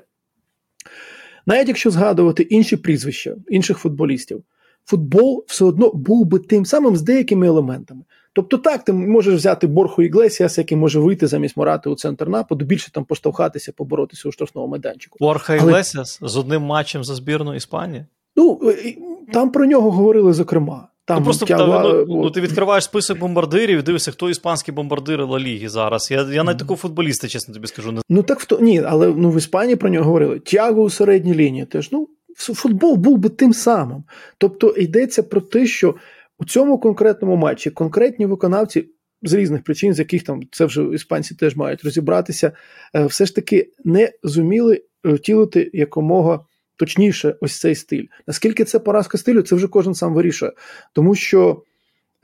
навіть якщо згадувати інші прізвища інших футболістів, футбол все одно був би тим самим з деякими елементами. Тобто, так, ти можеш взяти Борху Іглесіас, який може вийти замість Морати у центр нападу, більше там поштовхатися, поборотися у штрафному майданчику. Борха Іглесіас з одним матчем за збірну Іспанії? Ну е, там про нього говорили зокрема. Там ну, просто та, ну, ну, ти відкриваєш список бомбардирів і дивишся, хто іспанські бомбардири Ла Ліги зараз. Я я навіть такого футболіста, чесно тобі скажу. Не... Ну так в ні, але ну в Іспанії про нього говорили. Тягу у середній лінії. Теж ну футбол був би тим самим. Тобто йдеться про те, що у цьому конкретному матчі конкретні виконавці з різних причин, з яких там це вже іспанці теж мають розібратися, е, все ж таки не зуміли е, втілити якомога. Точніше, ось цей стиль. Наскільки це поразка стилю, це вже кожен сам вирішує. Тому що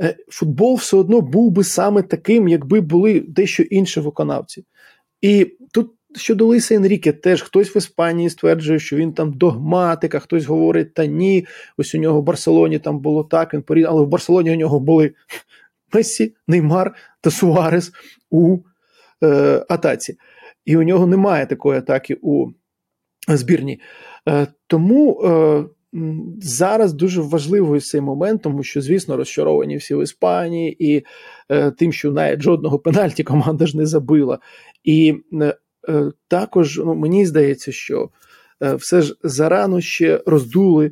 е, футбол все одно був би саме таким, якби були дещо інші виконавці. І тут щодо Лиса Енріке, теж хтось в Іспанії стверджує, що він там догматик, а хтось говорить, та ні, ось у нього в Барселоні там було так, він порівняв, але в Барселоні у нього були Мессі, Неймар та Суарес у е, атаці. І у нього немає такої атаки у збірні. Е, тому е, зараз дуже важливий цей момент, тому що, звісно, розчаровані всі в Іспанії, і е, тим, що навіть жодного пенальті команда ж не забила. І Е, також ну, мені здається, що е, все ж зарано ще роздули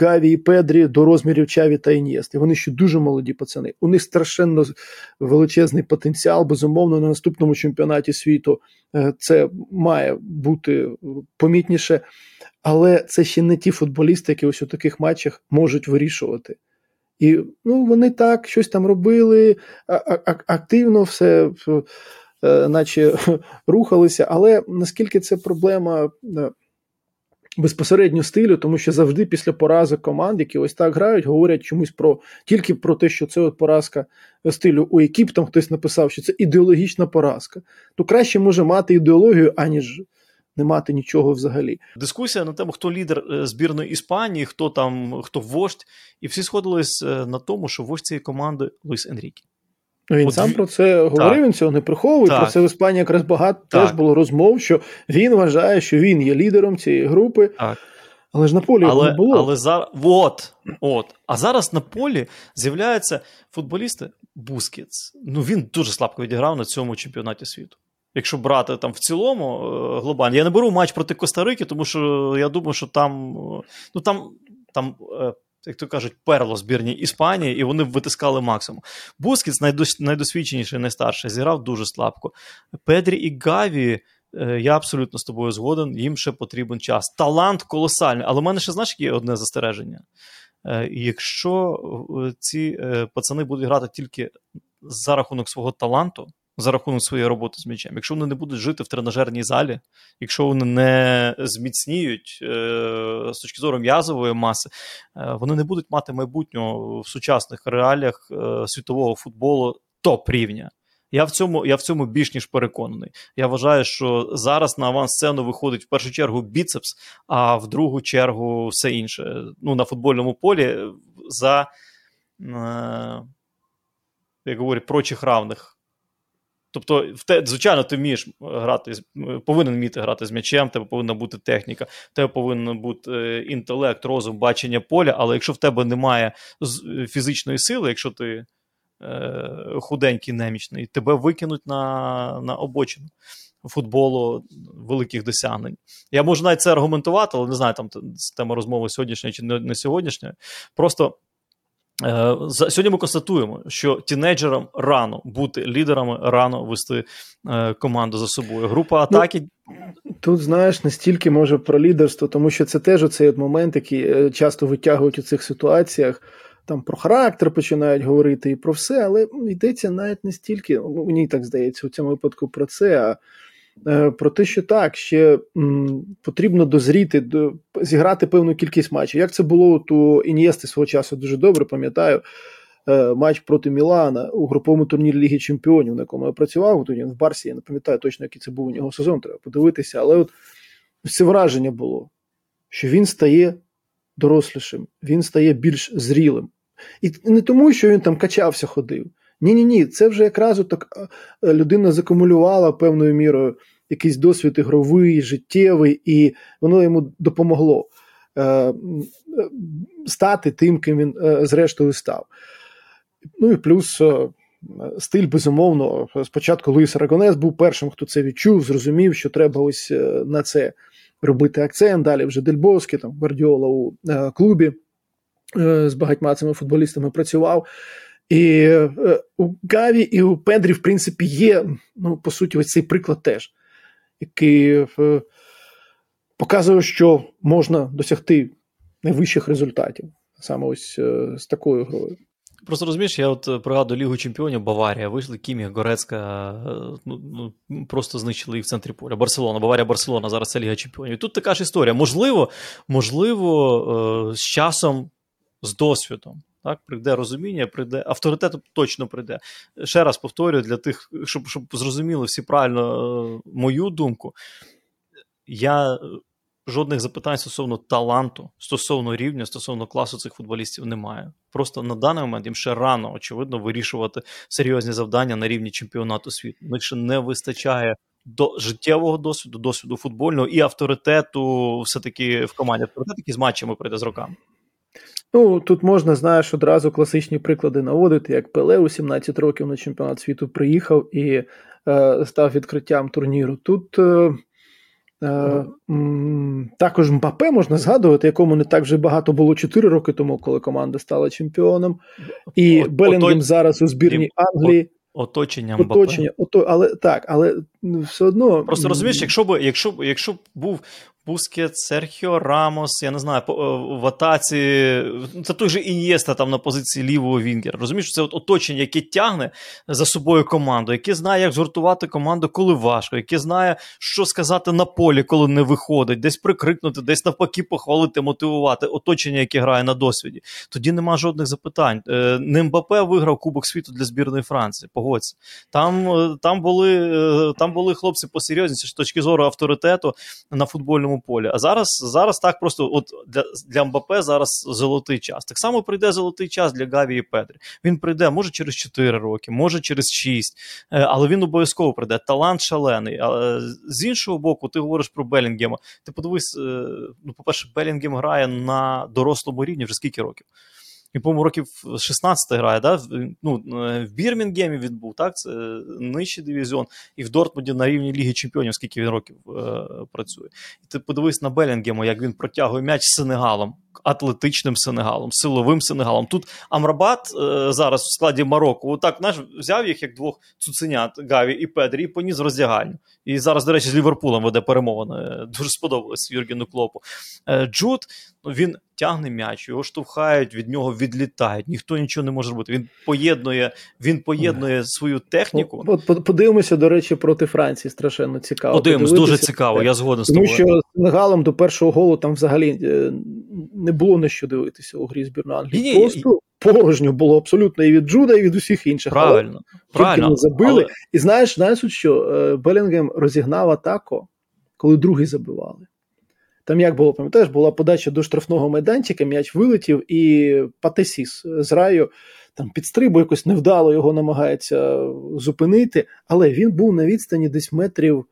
Гаві і Педрі до розмірів Чаві та Інєсти. Вони ще дуже молоді пацани. У них страшенно величезний потенціал. Безумовно, на наступному чемпіонаті світу е, це має бути помітніше. Але це ще не ті футболісти, які ось у таких матчах можуть вирішувати. І ну, вони так щось там робили, активно все Е, наче рухалися. Але наскільки це проблема е, безпосередньо стилю, тому що завжди після поразок команд, які ось так грають, говорять чомусь про тільки про те, що це от поразка стилю у екіп, там хтось написав, що це ідеологічна поразка. То краще може мати ідеологію, аніж. Не мати нічого взагалі. Дискусія на тему, хто лідер е, збірної Іспанії, хто там, хто вождь, і всі сходились на тому, що вождь цієї команди Луїс Енрікі. Ну, він От... сам про це говорив, так. він цього не приховує. Так. Про це в Іспанії якраз багато так. теж було розмов, що він вважає, що він є лідером цієї групи. Так. Але ж на полі але, не було. Але за... от, от. А зараз на полі з'являються футболісти Бускетс. Ну він дуже слабко відіграв на цьому чемпіонаті світу. Якщо брати там в цілому е, глобально, я не беру матч проти Коста-Рики, тому що я думаю, що там е, ну там там е, як то кажуть, перло збірні Іспанії, і вони витискали максимум. Бускіц, найдос, найдосвідченіший, найстарший, зіграв дуже слабко. Педрі і Гаві. Е, я абсолютно з тобою згоден, їм ще потрібен час. Талант колосальний. Але в мене ще знаєш, є одне застереження. Якщо ці пацани будуть грати тільки за рахунок свого таланту, за рахунок своєї роботи з м'ячем. Якщо вони не будуть жити в тренажерній залі, якщо вони не зміцніють е, з точки зору м'язової маси, е, вони не будуть мати майбутнього в сучасних реаліях е, світового футболу топ рівня. Я в цьому я в цьому більш ніж переконаний. Я вважаю, що зараз на авансцену виходить в першу чергу біцепс, а в другу чергу все інше. Ну, На футбольному полі за, е, як говорять, прочих равних. Тобто, в те, звичайно, ти вмієш грати, повинен вміти грати з м'ячем, тебе повинна бути техніка, тебе повинен бути е, інтелект, розум, бачення поля. Але якщо в тебе немає фізичної сили, якщо ти е, худенький, немічний, тебе викинуть на на обочину футболу великих досягнень. Я можу навіть це аргументувати, але не знаю, там тема розмови сьогоднішня чи не, сьогоднішня. Просто. Е, сьогодні ми констатуємо, що тінейджерам рано бути лідерами, рано вести е, команду за собою. Група ну, атаки. Ну, тут знаєш настільки може про лідерство, тому що це теж оцей момент, який е, часто витягують у цих ситуаціях. Там про характер починають говорити і про все, але йдеться навіть не стільки, мені так здається, у цьому випадку про це. а про те, що так, ще м, потрібно дозріти, до, зіграти певну кількість матчів. Як це було у Ін'єсти свого часу дуже добре, пам'ятаю. Е, матч проти Мілана у груповому турнірі Ліги Чемпіонів, на якому я працював, тоді в Барсі, я не пам'ятаю точно, який це був у нього сезон, треба подивитися. Але от це враження було, що він стає дорослішим, він стає більш зрілим. І не тому, що він там качався, ходив. Ні-ні ні, це вже якраз так людина закумулювала певною мірою якийсь досвід ігровий, життєвий, і воно йому допомогло е, стати тим, ким він е, зрештою став. Ну і плюс. Е, стиль, безумовно, спочатку Луїс Арагонес був першим, хто це відчув, зрозумів, що треба ось е, на це робити акцент. Далі вже Дельбовський, там Гвардіола у е, клубі е, з багатьма цими футболістами працював. І е, у Гаві і у Педрі, в принципі, є, ну, по суті, ось цей приклад теж, який е, показує, що можна досягти найвищих результатів саме ось е, з такою грою. Просто розумієш, я от пригадую Лігу Чемпіонів Баварія, вийшли Кімі, Горецька, ну, ну, просто знищили їх в центрі поля. Барселона, Баварія, Барселона, зараз це Ліга Чемпіонів. Тут така ж історія. Можливо, можливо, з часом, з досвідом. Так, прийде розуміння, прийде авторитет точно прийде. Ще раз повторюю для тих, щоб щоб зрозуміли всі правильно е, мою думку. Я жодних запитань стосовно таланту, стосовно рівня, стосовно класу цих футболістів не маю. Просто на даний момент їм ще рано, очевидно, вирішувати серйозні завдання на рівні чемпіонату світу. У них ще не вистачає до життєвого досвіду, досвіду футбольного і авторитету, все-таки в команді авторитет, який з матчами прийде з роками. Ну, тут можна, знаєш, одразу класичні приклади наводити, як Пеле у 17 років на чемпіонат світу приїхав і е, став відкриттям турніру. Тут е, е, м, також Мбапе можна згадувати, якому не так вже багато було 4 роки тому, коли команда стала чемпіоном. І Белінгем зараз у збірній Англії. Оточення Мбапе. Оточення, ото, але так, але все одно. Просто розумієш, якщо б якщо, якщо був Бускет, Серхіо Рамос, я не знаю, е, в атаці. Це той же Ін'єста там на позиції лівого Вінгера. Розумієш, це от оточення, яке тягне за собою команду, яке знає, як згуртувати команду, коли важко, яке знає, що сказати на полі, коли не виходить, десь прикрикнути, десь навпаки похвалити, мотивувати оточення, яке грає на досвіді. Тоді нема жодних запитань. Е, не Мбапе виграв Кубок світу для збірної Франції. Погодься. Там е, там, були там були хлопці посерйозніші з точки зору авторитету на футбольному полі. А зараз зараз так просто от для для Мбапе зараз золотий час. Так само прийде золотий час для Гаві і Педрі. Він прийде, може через 4 роки, може через 6, е, але він обов'язково прийде. Талант шалений. А з іншого боку, ти говориш про Белінгема. Ти подивись, е, ну, по-перше, Белінгем грає на дорослому рівні вже скільки років? Він, по-моєму, років 16 грає, да? ну, е, в Бірмінгемі він був, так? Це нижчий дивізіон, і в Дортмунді на рівні Ліги Чемпіонів, скільки він років е, працює. І ти подивись на Белінгему, як він протягує м'яч з Сенегалом. Атлетичним Сенегалом, силовим Сенегалом. Тут Амрабат е, зараз в складі Марокко, отак наш взяв їх як двох цуценят Гаві і Педрі, і поніс в роздягальню. І зараз, до речі, з Ліверпулем веде перемовини. Дуже сподобалось Юргену Клопу. Е, Джуд ну, він тягне м'яч, його штовхають, від нього відлітають. Ніхто нічого не може робити. Він поєднує він поєднує свою техніку. От подивимося, до речі, проти Франції. Страшенно цікаво. Подивимось, дуже цікаво. Я згоден з тобою. Тому що Сенегалом до першого голу там взагалі е, не було на що дивитися у грі збірної Англії. Ні, Просто порожньо було абсолютно і від Джуда, і від усіх інших. Правильно. Але правильно. забили. Але... І знаєш, знаєш, що е, Белінгем розігнав атаку, коли другий забивали. Там як було, пам'ятаєш, була подача до штрафного майданчика, м'яч вилетів, і Патесіс з раю там підстрибує якось невдало його намагається зупинити, але він був на відстані десь метрів,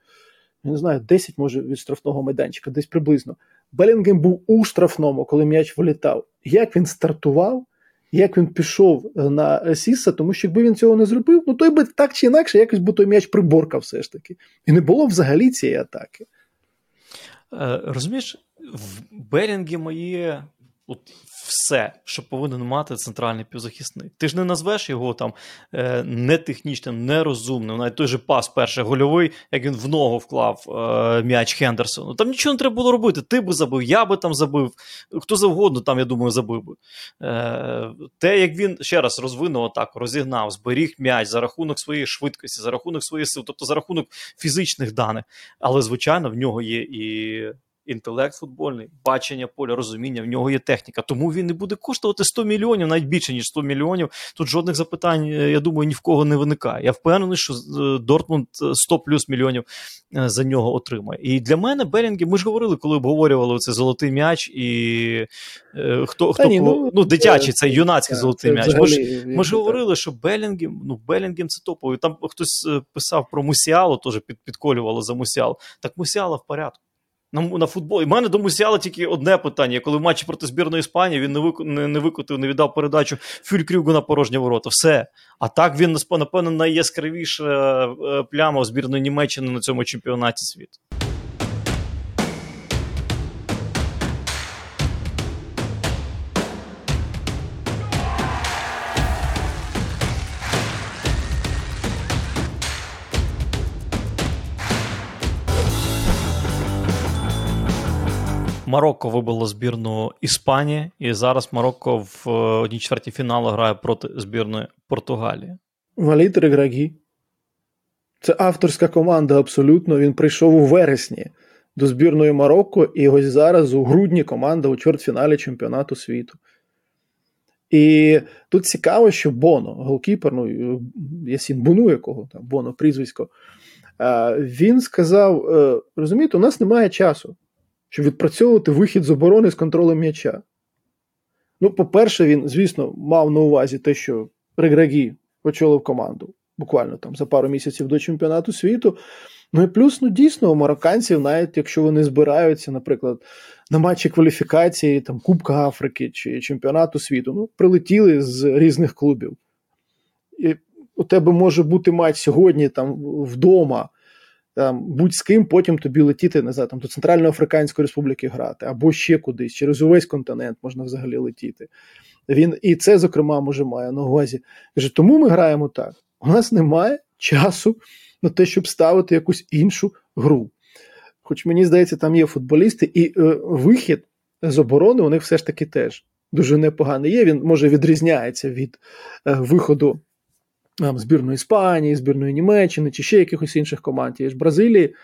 я не знаю, 10 може від штрафного майданчика, десь приблизно. Белінгем був у штрафному, коли м'яч вилітав. Як він стартував, як він пішов на Сіса, тому що якби він цього не зробив, ну той би так чи інакше якось би той м'яч приборкав все ж таки. І не було взагалі цієї атаки. Е, розумієш, в Белінгі мої от все, що повинен мати центральний півзахисник. Ти ж не назвеш його там е, нетехнічним, нерозумним. Навіть той же пас перший гольовий, як він в ногу вклав е, м'яч Хендерсону. Там нічого не треба було робити. Ти би забив, я би там забив, хто завгодно там, я думаю, забив би. Е, Те, як він ще раз розвинув атаку, розігнав, зберіг м'яч за рахунок своєї швидкості, за рахунок своєї сил, тобто за рахунок фізичних даних. Але, звичайно, в нього є і інтелект футбольний, бачення поля, розуміння, в нього є техніка. Тому він не буде коштувати 100 мільйонів, навіть більше, ніж 100 мільйонів. Тут жодних запитань, е, я думаю, ні в кого не виникає. Я впевнений, що е, Дортмунд 100 е, плюс мільйонів за нього отримає. І для мене Белінгі, ми ж говорили, коли обговорювали цей золотий м'яч, і хто хто ні, ну, ну, дитячий, цей юнацький це, золотий це м'яч. Ми ж, ми ж говорили, що Белінгі, ну Белінгем це топовий. Там хтось писав про Мусіалу, теж під, підколювало за Мусіалу. Так Мусіала в порядку на на футбол. І мене до Мусіала тільки одне питання. Коли в матчі проти збірної Іспанії він не вик... не, не викотив, не віддав передачу Фюлькрюгу на порожні ворота. Все. А так він, напевно, найяскравіша е, пляма у збірної Німеччини на цьому чемпіонаті світу. Марокко вибило збірну Іспанії, і зараз Марокко в е, одній чверті фіналу грає проти збірної Португалії. Валітер Грагі. Це авторська команда абсолютно. Він прийшов у вересні до збірної Марокко, і ось зараз у грудні команда у чвертьфіналі чемпіонату світу. І тут цікаво, що Боно, голкіпер, ну Ясін Буну, якого там Боно прізвисько, він сказав: «Е, розумієте, у нас немає часу щоб відпрацьовувати вихід з оборони з контролем м'яча. Ну, по-перше, він, звісно, мав на увазі те, що Реграгі очолив команду буквально там за пару місяців до чемпіонату світу. Ну і плюс, ну дійсно, у марокканців, навіть якщо вони збираються, наприклад, на матчі кваліфікації там, Кубка Африки чи чемпіонату світу, ну, прилетіли з різних клубів. І У тебе може бути матч сьогодні там вдома там, будь з ким потім тобі летіти не знаю, там, до Центральноафриканської Республіки грати, або ще кудись, через увесь континент можна взагалі летіти. Він І це, зокрема, може має на увазі. Каже, тому ми граємо так. У нас немає часу на те, щоб ставити якусь іншу гру. Хоч мені здається, там є футболісти, і е, вихід з оборони у них все ж таки теж дуже непоганий є. Він може відрізняється від е, виходу збірної Іспанії, збірної Німеччини чи ще якихось інших команд, є ж Бразилії.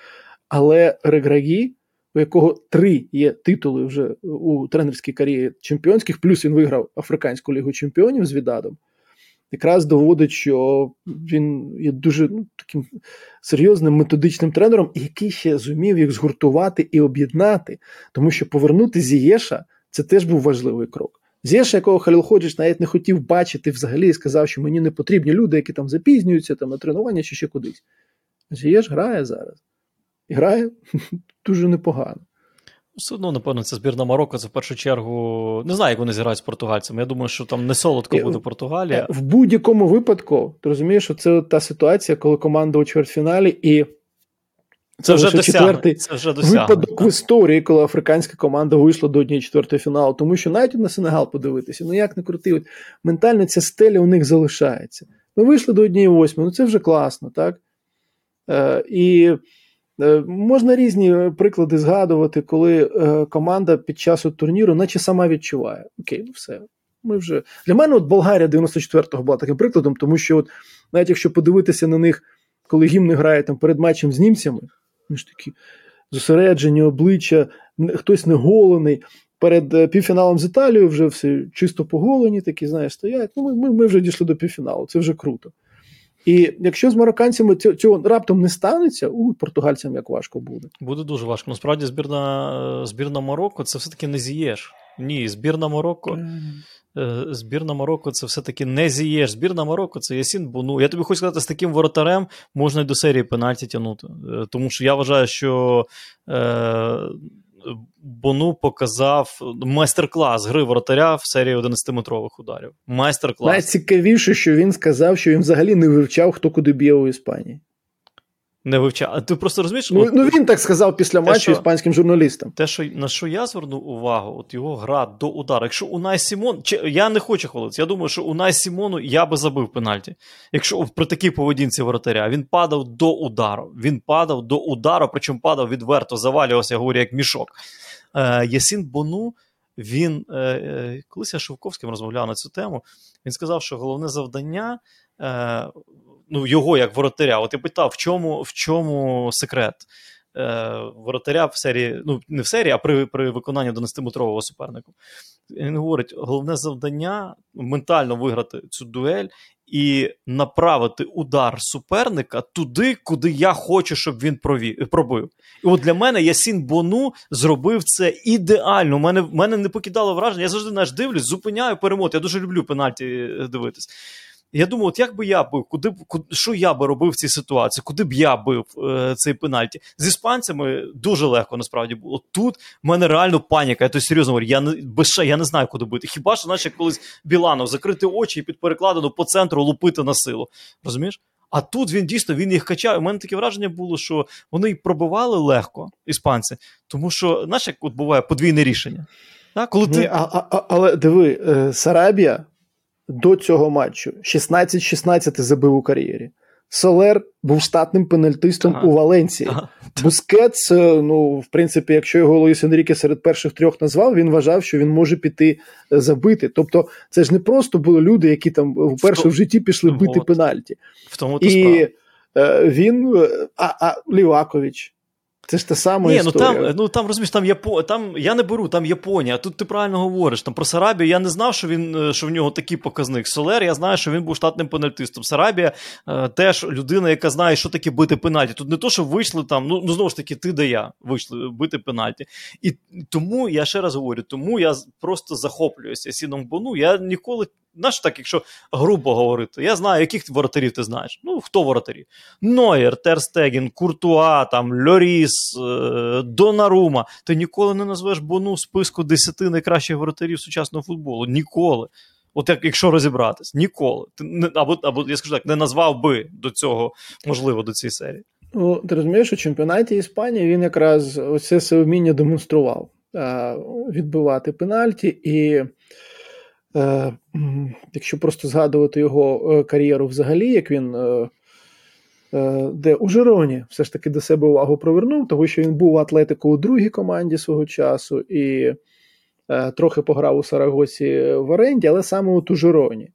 Але Реграгі, у якого три є титули вже у тренерській кар'єрі чемпіонських, плюс він виграв Африканську лігу чемпіонів з Відадом, якраз доводить, що він є дуже ну, таким серйозним методичним тренером, який ще зумів їх згуртувати і об'єднати, тому що повернути Зієша це теж був важливий крок. Зєша, якого Халіл Ходжич навіть не хотів бачити взагалі і сказав, що мені не потрібні люди, які там запізнюються там, на тренування чи ще кудись. Зієш грає зараз. І грає дуже непогано. Все одно, напевно, це збірна Марокко, це в першу чергу. Не знаю, як вони зіграють з португальцями. Я думаю, що там не солодко буде Португалія. В будь-якому випадку, ти розумієш, що це та ситуація, коли команда у чвертьфіналі, і Це, це вже четвертий це вже випадок в історії, коли африканська команда вийшла до однієї четвертої фіналу. Тому що навіть на Сенегал подивитися, ну як не крути, от ментально ця стеля у них залишається. Ми вийшли до однієї восьми, ну це вже класно, так? Е, І е, можна різні приклади згадувати, коли е, команда під час турніру, наче сама відчуває. Окей, ну все. Ми вже Для мене от Болгарія 94-го була таким прикладом, тому що, от, навіть якщо подивитися на них, коли гімни грає там перед матчем з німцями, вони ж такі зосереджені обличчя, хтось не голений. Перед е, півфіналом з Італією вже все чисто поголені, такі, знаєш, стоять. Ну, Ми ми, ми вже дійшли до півфіналу, це вже круто. І якщо з марокканцями цього, цього раптом не станеться, у португальцям як важко буде. Буде дуже важко. Насправді, збірна збірна Марокко це все-таки не з'єш. Ні, збірна Марокко. Е, збірна Марокко це все-таки не зʼїєш. Збірна Марокко це Ясін Бону. Я тобі хочу сказати, з таким воротарем можна й до серії пенальті тягнути. Е, тому що я вважаю, що е, Бону показав майстер-клас гри воротаря в серії 11-метрових ударів. Майстер-клас. Найцікавіше, що він сказав, що він взагалі не вивчав, хто куди б'є у Іспанії не вивчав. А ти просто розумієш? Ну, от, ну він так сказав після матчу що, іспанським журналістам. Те, що на що я звернув увагу, от його гра до удару. Якщо Унаї Сімон, чи, я не хочу хвалитися, я думаю, що Унаї Сімону я би забив пенальті. Якщо при такій поведінці воротаря він падав до удару. Він падав до удару, причому падав відверто, завалювався, я говорю, як мішок. Е, Ясін Бону. Він е, е, колись я Шовковським розмовляв на цю тему. Він сказав, що головне завдання е, ну, його як воротаря. От я питав, в чому в чому секрет е, воротаря в серії, ну не в серії, а при при виконанні 11-метрового суперника. Він говорить: головне завдання ментально виграти цю дуель і направити удар суперника туди, куди я хочу, щоб він провів, пробив. І от для мене Ясін Бону зробив це ідеально. У мене мене не покидало враження. Я завжди наш дивлюсь, зупиняю перемоти. Я дуже люблю пенальті е, дивитись. Я думаю, от як би я бив, куди б куди, що я би робив в цій ситуації, куди б я бив е, цей пенальті? З іспанцями дуже легко насправді було. Тут в мене реально паніка. Я то серйозно говорю, я не без я не знаю, куди бити. Хіба що, наче колись Біланов закрити очі і під перекладину по центру лупити на силу. Розумієш? А тут він дійсно він їх качав. У мене таке враження було, що вони й пробивали легко, іспанці, тому що, знаєш, як от буває подвійне рішення. Так? Коли ти... а, а, Але диви, е, Сарабія до цього матчу 16-16 забив у кар'єрі. Солер був штатним пенальтистом ага. у Валенції. Ага. Бускетс, е, ну, в принципі, якщо його Луїс Енріке серед перших трьох назвав, він вважав, що він може піти е, забити. Тобто, це ж не просто були люди, які там вперше в житті пішли бити От. пенальті. В тому І е, він, а, а Лівакович. Це ж те саме. Ні, історія. ну там ну там розумієш, там Япо... там я не беру, там Японія. Тут ти правильно говориш. Там про Сарабію я не знав, що він е, що в нього такий показник. Солер, я знаю, що він був штатним пенальтистом. Сарабія е, теж людина, яка знає, що таке бити пенальті. Тут не то, що вийшли там, ну ну знову ж таки, ти да я вийшли бити пенальті. І тому я ще раз говорю, тому я просто захоплююся Сіном Бону. Я ніколи Знаєш, так, якщо грубо говорити, я знаю, яких воротарів ти знаєш. Ну, хто воротарі? Нойер, Терстегін, Куртуа, там, Льоріс, е, Донарума. Ти ніколи не назвеш Бону в списку 10 найкращих воротарів сучасного футболу. Ніколи. От як, якщо розібратись, ніколи. Ти не, Або або я скажу так, не назвав би до цього, можливо, до цієї серії. Ну, Ти розумієш, у чемпіонаті Іспанії він якраз оце все вміння демонстрував відбивати пенальті і. Е, якщо просто згадувати його е, кар'єру взагалі, як він е, де у Жероні все ж таки до себе увагу привернув, тому що він був Атлетику у другій команді свого часу і трохи пограв у Сарагосі в оренді, але саме от у Жероні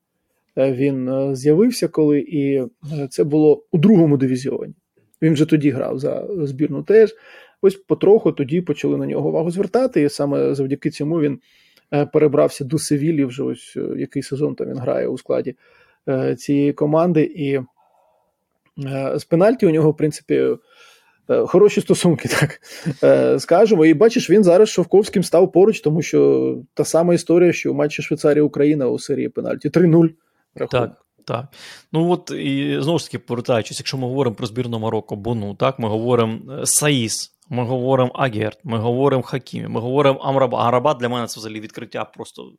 він з'явився коли, і це було у другому дивізіоні. Він вже тоді грав за збірну теж. Ось потроху тоді почали на нього увагу звертати, і саме завдяки цьому він. Е, перебрався до Севілі, вже ось е, який сезон там він грає у складі е, цієї команди. І з пенальті у нього, в принципі, хороші стосунки, так скажемо. І бачиш, він зараз Шовковським став поруч, тому що та сама історія, що у матчі Швейцарія-Україна у серії пенальті 3-0. Так. Так, ну от і знову ж таки повертаючись, якщо ми говоримо про збірну Марокко, Бону, так ми говоримо Саїс, ми говоримо Агерт, ми говоримо Хакімі, ми говоримо Амраба. Амраба для мене це взагалі відкриття просто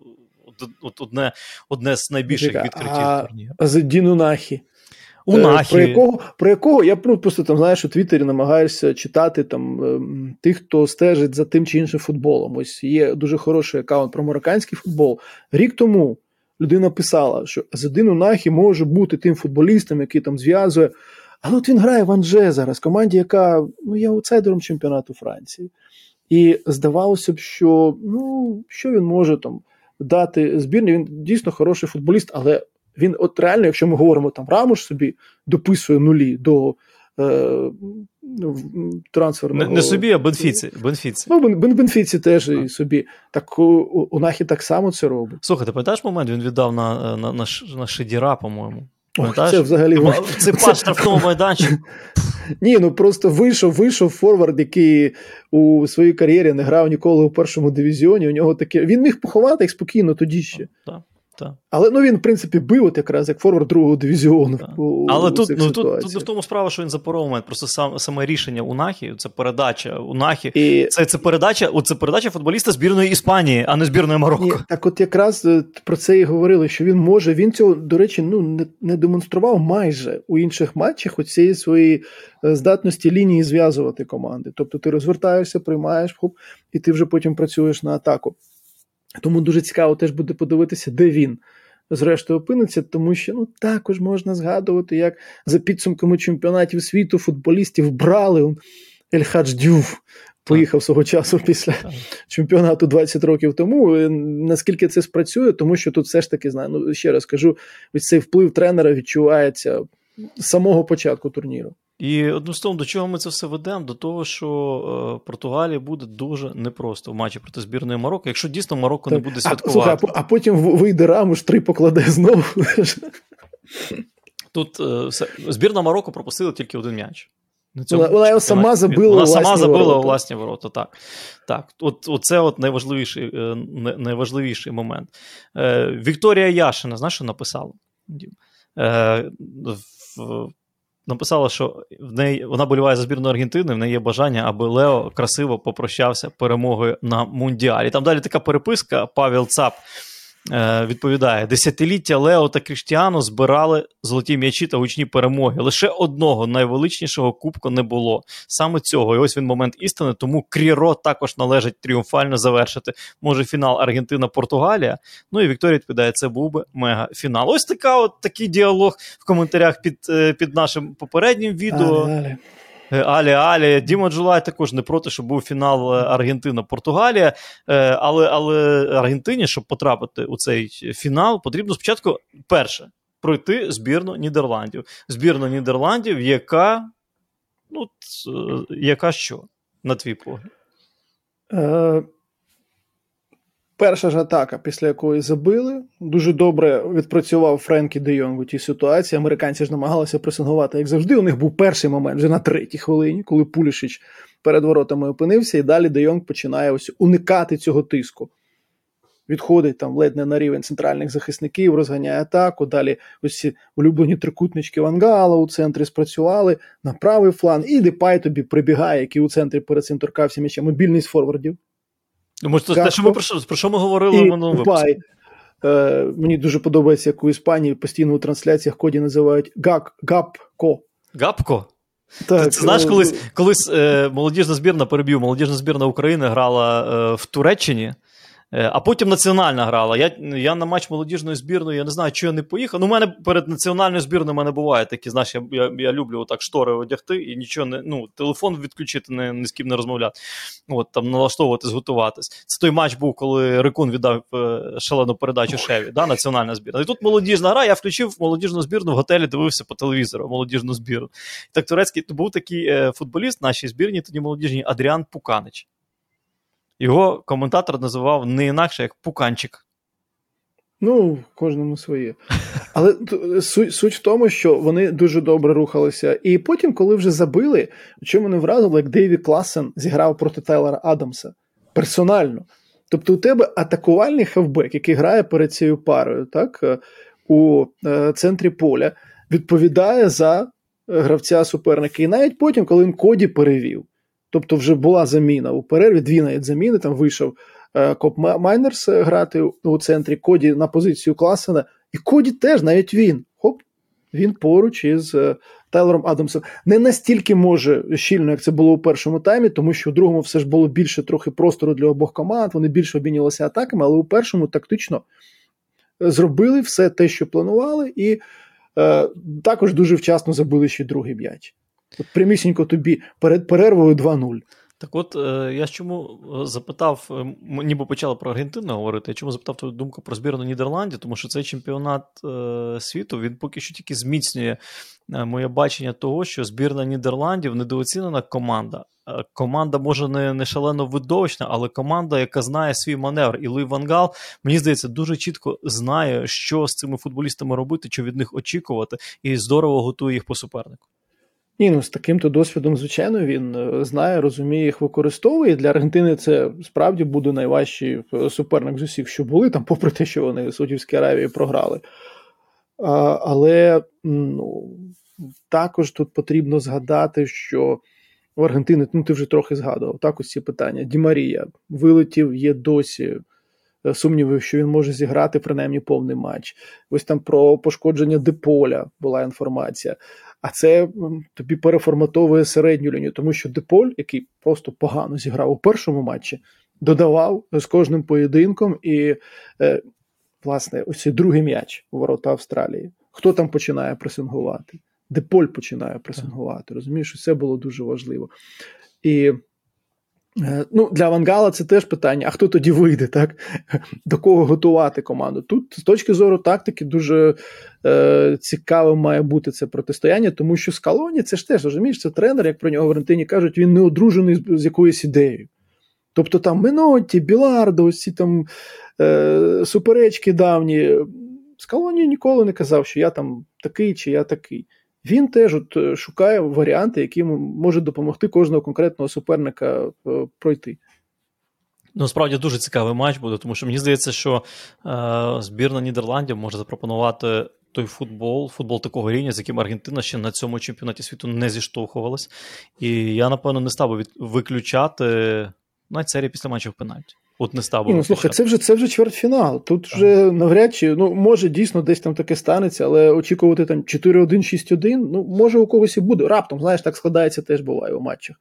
одне одне з найбільших відкриттів турніру. А з Дінунахі. У Нахі. Про якого про якого я ну, просто там знаєш у Твіттері намагаюся читати там ем, тих, хто стежить за тим чи іншим футболом. Ось є дуже хороший аккаунт про марокканський футбол. Рік тому людина писала, що Азадин Унахі може бути тим футболістом, який там зв'язує. Але от він грає в Анже зараз, команді, яка ну, є аутсайдером чемпіонату Франції. І здавалося б, що ну, що він може там дати збірні. Він дійсно хороший футболіст, але він, от реально, якщо ми говоримо там Рамуш собі дописує нулі до е, трансферного... Не, не собі, а Бенфіці. Бенфіці. Ну, Бен, Бенфіці теж і собі. Так у, у Нахі так само це робить. Слухай, ти пам'ятаєш момент, він віддав на на, на, на Шедіра, по-моєму. Ох, це взагалі... Це пас штрафного майданчику. Ні, ну просто вийшов, вийшов форвард, який у своїй кар'єрі не грав ніколи у першому дивізіоні. У нього таке. Він міг поховати їх спокійно тоді ще. Так. Так. Але ну він, в принципі, бив от якраз як форвард другого дивізіону. У, Але у тут ну, тут, тут в тому справа, що він запоров момент. Просто сам, саме рішення у Нахі, це передача у Нахі. І... Це це, передача це передача футболіста збірної Іспанії, а не збірної Марокко. Ні, так от якраз е, про це і говорили, що він може. Він цього, до речі, ну не, не демонстрував майже у інших матчах оцієї своєї е, здатності лінії зв'язувати команди. Тобто ти розвертаєшся, приймаєш хоп, і ти вже потім працюєш на атаку. Тому дуже цікаво теж буде подивитися, де він зрештою опиниться, тому що ну також можна згадувати, як за підсумками чемпіонатів світу футболістів брали Ель-Хаджі Діуф. Поїхав свого часу після чемпіонату 20 років тому. Наскільки це спрацює, тому що тут все ж таки знаю, ну ще раз кажу, ось цей вплив тренера відчувається з самого початку турніру. І одним словом, до чого ми це все ведемо? До того, що е, Португалія буде дуже непросто в матчі проти збірної Марокко, якщо дійсно Марокко так. не буде святкувати. А, слухай, а потім вийде рамуш, три покладе знову. Тут е, все. збірна Марокко пропустила тільки один м'яч. Вона, вона сама забила Вона власні сама забила ворота. власні ворота. Так. Так. От, Оце от найважливіший е, найважливіший момент. Е, Вікторія Яшина, знаєш, що написала? Е, в, написала, що в неї вона боліває за збірну Аргентини, в неї є бажання, аби Лео красиво попрощався перемогою на Мундіалі. Там далі така переписка. Павел Цап відповідає: десятиліття Лео та Кріштіану збирали золоті м'ячі та гучні перемоги. Лише одного найвеличнішого кубку не було. Саме цього. І ось він момент істини. Тому Кріро також належить тріумфально завершити. Може, фінал Аргентина-Португалія. Ну і Вікторія відповідає: це був би мега-фінал. Ось така от такий діалог в коментарях під е, під нашим попереднім відео. Далі. Е, Алі Алі, Діма Джулай також не проти, щоб був фінал е, Аргентина-Португалія. Е, але але Аргентині, щоб потрапити у цей фінал, потрібно спочатку перше пройти збірну Нідерландів. Збірну Нідерландів, яка ну, яка що, на твій погляд? Перша ж атака, після якої забили, дуже добре відпрацював Френкі Де Йонг у тій ситуації. Американці ж намагалися пресингувати, як завжди. У них був перший момент вже на третій хвилині, коли Пулішич перед воротами опинився, і далі Де Йонг починає ось уникати цього тиску. Відходить там ледь не на рівень центральних захисників, розганяє атаку. Далі ось ці улюблені трикутнички Вангала у центрі спрацювали на правий фланг, і Депай тобі прибігає, який у центрі перед цим торкався м'яча. Мобільність форвардів. Може, що те, що ми про що, про що ми говорили в минулому випуску? Е, Мені дуже подобається, як у Іспанії постійно у трансляціях коді називають гак, гапко. Гапко? Так, Ти, це знаєш, колись колись е, молодіжна збірна переб'ю, молодіжна збірна України грала е, в Туреччині. Е, а потім національна грала. Я я на матч молодіжної збірної, я не знаю, чи я не поїхав. Ну, у мене перед національною збірною мене буває такі, знаєш, я я, я люблю отак штори одягти і нічого не. Ну, телефон відключити, не, ні з ким не розмовляти. От там налаштовувати, зготуватись. Це той матч був, коли Рикун віддав е, шалену передачу Шеві, да, національна збірна. І тут молодіжна гра, я включив молодіжну збірну в готелі, дивився по телевізору, молодіжну збірну. Так турецький то був такий е, футболіст в нашій збірні, тоді молодіжній Адріан Пуканич. Його коментатор називав не інакше як пуканчик. Ну, кожному своє. Але суть, суть в тому, що вони дуже добре рухалися. І потім, коли вже забили, що мене вразило, як Дейві Класен зіграв проти Тайлера Адамса персонально. Тобто, у тебе атакувальний хавбек, який грає перед цією парою, так, у е, центрі поля, відповідає за гравця суперника. І навіть потім, коли він коді перевів, Тобто вже була заміна у перерві, дві навіть заміни. Там вийшов е, Копмейнерс грати у центрі Коді на позицію Класена. І Коді теж, навіть він. Хоп, Він поруч із е, Тайлером Адамсом не настільки може щільно, як це було у першому таймі, тому що у другому все ж було більше трохи простору для обох команд. Вони більше обмінювалися атаками, але у першому тактично зробили все те, що планували, і е, також дуже вчасно забили ще другий м'яч. От Прямісінько тобі перед перервою 2-0. Так от е, я чому е, запитав, е, ніби почали про Аргентину говорити, я чому запитав твою думку про збірну Нідерландів, тому що цей чемпіонат світу він поки що тільки зміцнює моє бачення того, що збірна Нідерландів недооцінена команда. Команда може не не шалено видовищна, але команда, яка знає свій маневр. І Луї ван Гал, мені здається, дуже чітко знає, що з цими футболістами робити, що від них очікувати, і здорово готує їх по супернику. Ні, ну з таким-то досвідом, звичайно, він е, знає, розуміє, їх використовує. Для Аргентини це справді буде найважчий е, суперник з усіх, що були там, попри те, що вони Саудівській Аравії програли. А, Але ну, також тут потрібно згадати, що в Аргентини, ну ти вже трохи згадував, так ось ці питання. Ді Марія вилетів, є досі. Е, сумнівів, що він може зіграти принаймні повний матч. Ось там про пошкодження Деполя була інформація. А це тобі переформатовує середню лінію, тому що Деполь, який просто погано зіграв у першому матчі, додавав з кожним поєдинком і, е, власне, ось цей другий м'яч у ворота Австралії. Хто там починає пресингувати? Деполь починає пресингувати. Розумієш, що це було дуже важливо. І ну, Для Вангала це теж питання: а хто тоді вийде, так? До кого готувати команду? Тут, з точки зору тактики, дуже е, цікавим має бути це протистояння, тому що Скалоні це ж теж розумієш, це тренер, як про нього в Аргентині кажуть, він не одружений з, з якоюсь ідеєю. Тобто там Менотті, Білардо, ось ці там е, суперечки давні. Скалоні ніколи не казав, що я там такий чи я такий. Він теж от е, шукає варіанти, які можуть допомогти кожного конкретного суперника е, пройти. Ну, справді дуже цікавий матч буде, тому що мені здається, що е, збірна Нідерландів може запропонувати той футбол, футбол такого рівня, з яким Аргентина ще на цьому чемпіонаті світу не зіштовхувалась. І я, напевно, не став би виключати навіть серії після матчів пенальті. От не став ну, слухай, це вже це вже чвертьфінал. Тут так. вже навряд чи ну може дійсно десь там таке станеться, але очікувати там 4-1, 6-1, ну може у когось і буде. Раптом, знаєш, так складається теж буває у матчах.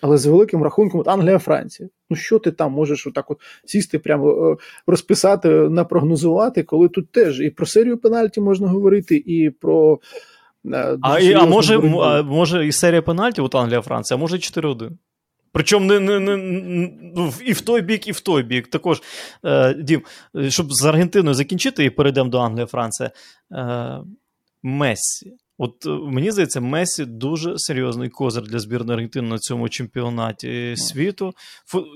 Але з великим рахунком от Англія-Франція. Ну що ти там можеш отак от сісти, прямо е, розписати, напрогнозувати, коли тут теж і про серію пенальті можна говорити, і про. Е, а і, а може, а, може і серія пенальті, от Англія-Франція, а може і 4-1. Причому не, не, не, ну, і в той бік, і в той бік. Також, е, Дім, щоб з Аргентиною закінчити і перейдемо до Англії, Франції. Е, Мессі. От е, мені здається, Месі дуже серйозний козир для збірної Аргентини на цьому чемпіонаті світу.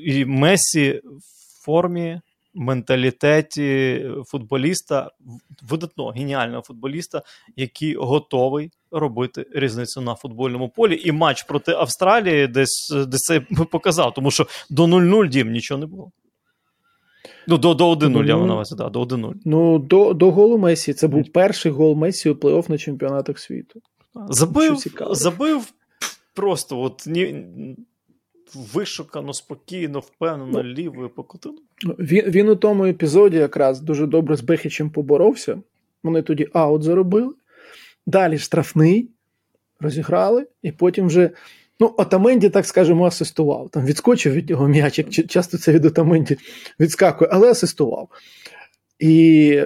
І Месі в формі менталітеті футболіста, видатного геніального футболіста, який готовий робити різницю на футбольному полі. І матч проти Австралії десь десь це показав, тому що до 0-0 дім нічого не було. Ну, до до 1-0, я маю на увазі, да, до 1-0. Ну, до до голу Месі. Це був перший гол Месі у плей-офф на чемпіонатах світу. Забив забив просто от ні, вишукано, спокійно, впевнено, ну, лівою покотину. Він він у тому епізоді якраз дуже добре з Бехічем поборовся. Вони тоді аут заробили. Далі штрафний, розіграли, і потім вже. Ну, Отаменді, так скажемо, асистував. Там відскочив від нього м'яч, як часто це від Отаменді відскакує, але асистував. І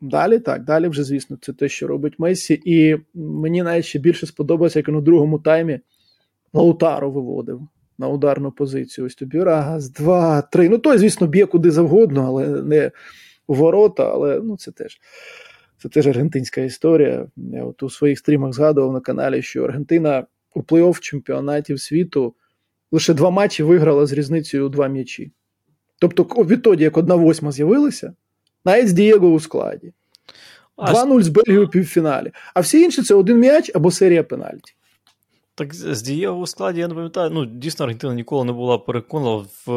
далі так, далі вже, звісно, це те, що робить Месі. І мені навіть ще більше сподобалося, як він у другому таймі Лаутаро виводив на ударну позицію. Ось тобі раз, два, три. Ну, той, звісно, б'є куди завгодно, але не у ворота, але ну, це теж. Це теж аргентинська історія. Я от у своїх стрімах згадував на каналі, що Аргентина у плей-офф чемпіонатів світу лише два матчі виграла з різницею у два м'ячі. Тобто, відтоді, як одна восьма з'явилася, навіть з Дієго у складі. 2-0 з Бельгією у півфіналі. А всі інші це один м'яч або серія пенальті. Так з Дієго у складі, я не пам'ятаю, ну, дійсно, Аргентина ніколи не була переконана в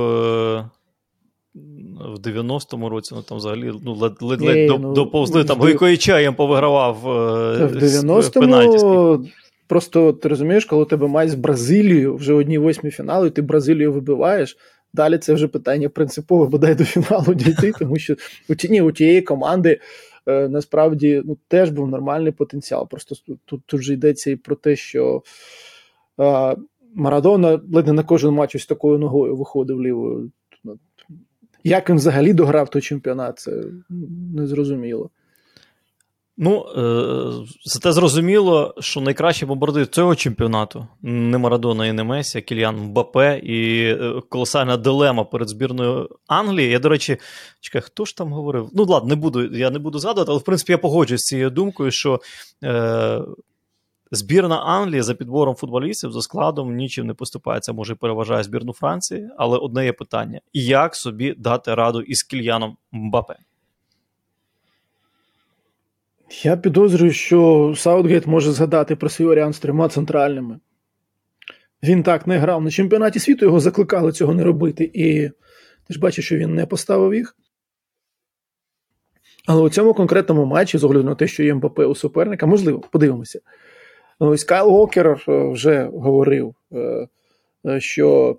в 90-му році, ну там взагалі ну, ледь лед, лед, ну, доповзли, там Гойкоїчаєм повигравав е, в 90-му Просто ти розумієш, коли тебе матч з Бразилією вже одній восьмій фіналу, і ти Бразилію вибиваєш. Далі це вже питання принципово бодай до фіналу дійти, тому що у ті, ні, у тієї команди насправді ну, теж був нормальний потенціал. Просто тут тут же йдеться і про те, що е, Марадона ледь не на кожен матч ось такою ногою виходив лівою. Як він взагалі дограв той чемпіонат, це незрозуміло. Ну, е, зате зрозуміло, що найкращий бомбардир цього чемпіонату не Марадона і не Месі, а Кільян Мбапе і е, колосальна дилема перед збірною Англії. Я, до речі, чекай, хто ж там говорив? Ну, ладно, не буду, я не буду згадувати, але в принципі я погоджуюсь з цією думкою, що е, збірна Англії за підбором футболістів за складом нічим не поступається, може переважає збірну Франції, але одне є питання: як собі дати раду із Кільяном Мбапе? Я підозрюю, що Саутгейт може згадати про свій варіант з трьома центральними. Він так не грав на чемпіонаті світу, його закликали цього не робити. І ти ж бачиш, що він не поставив їх. Але у цьому конкретному матчі, з огляду на те, що є Мбаппе у суперника, можливо, подивимося. Ось Кайл Уокер е, вже говорив, е, е, що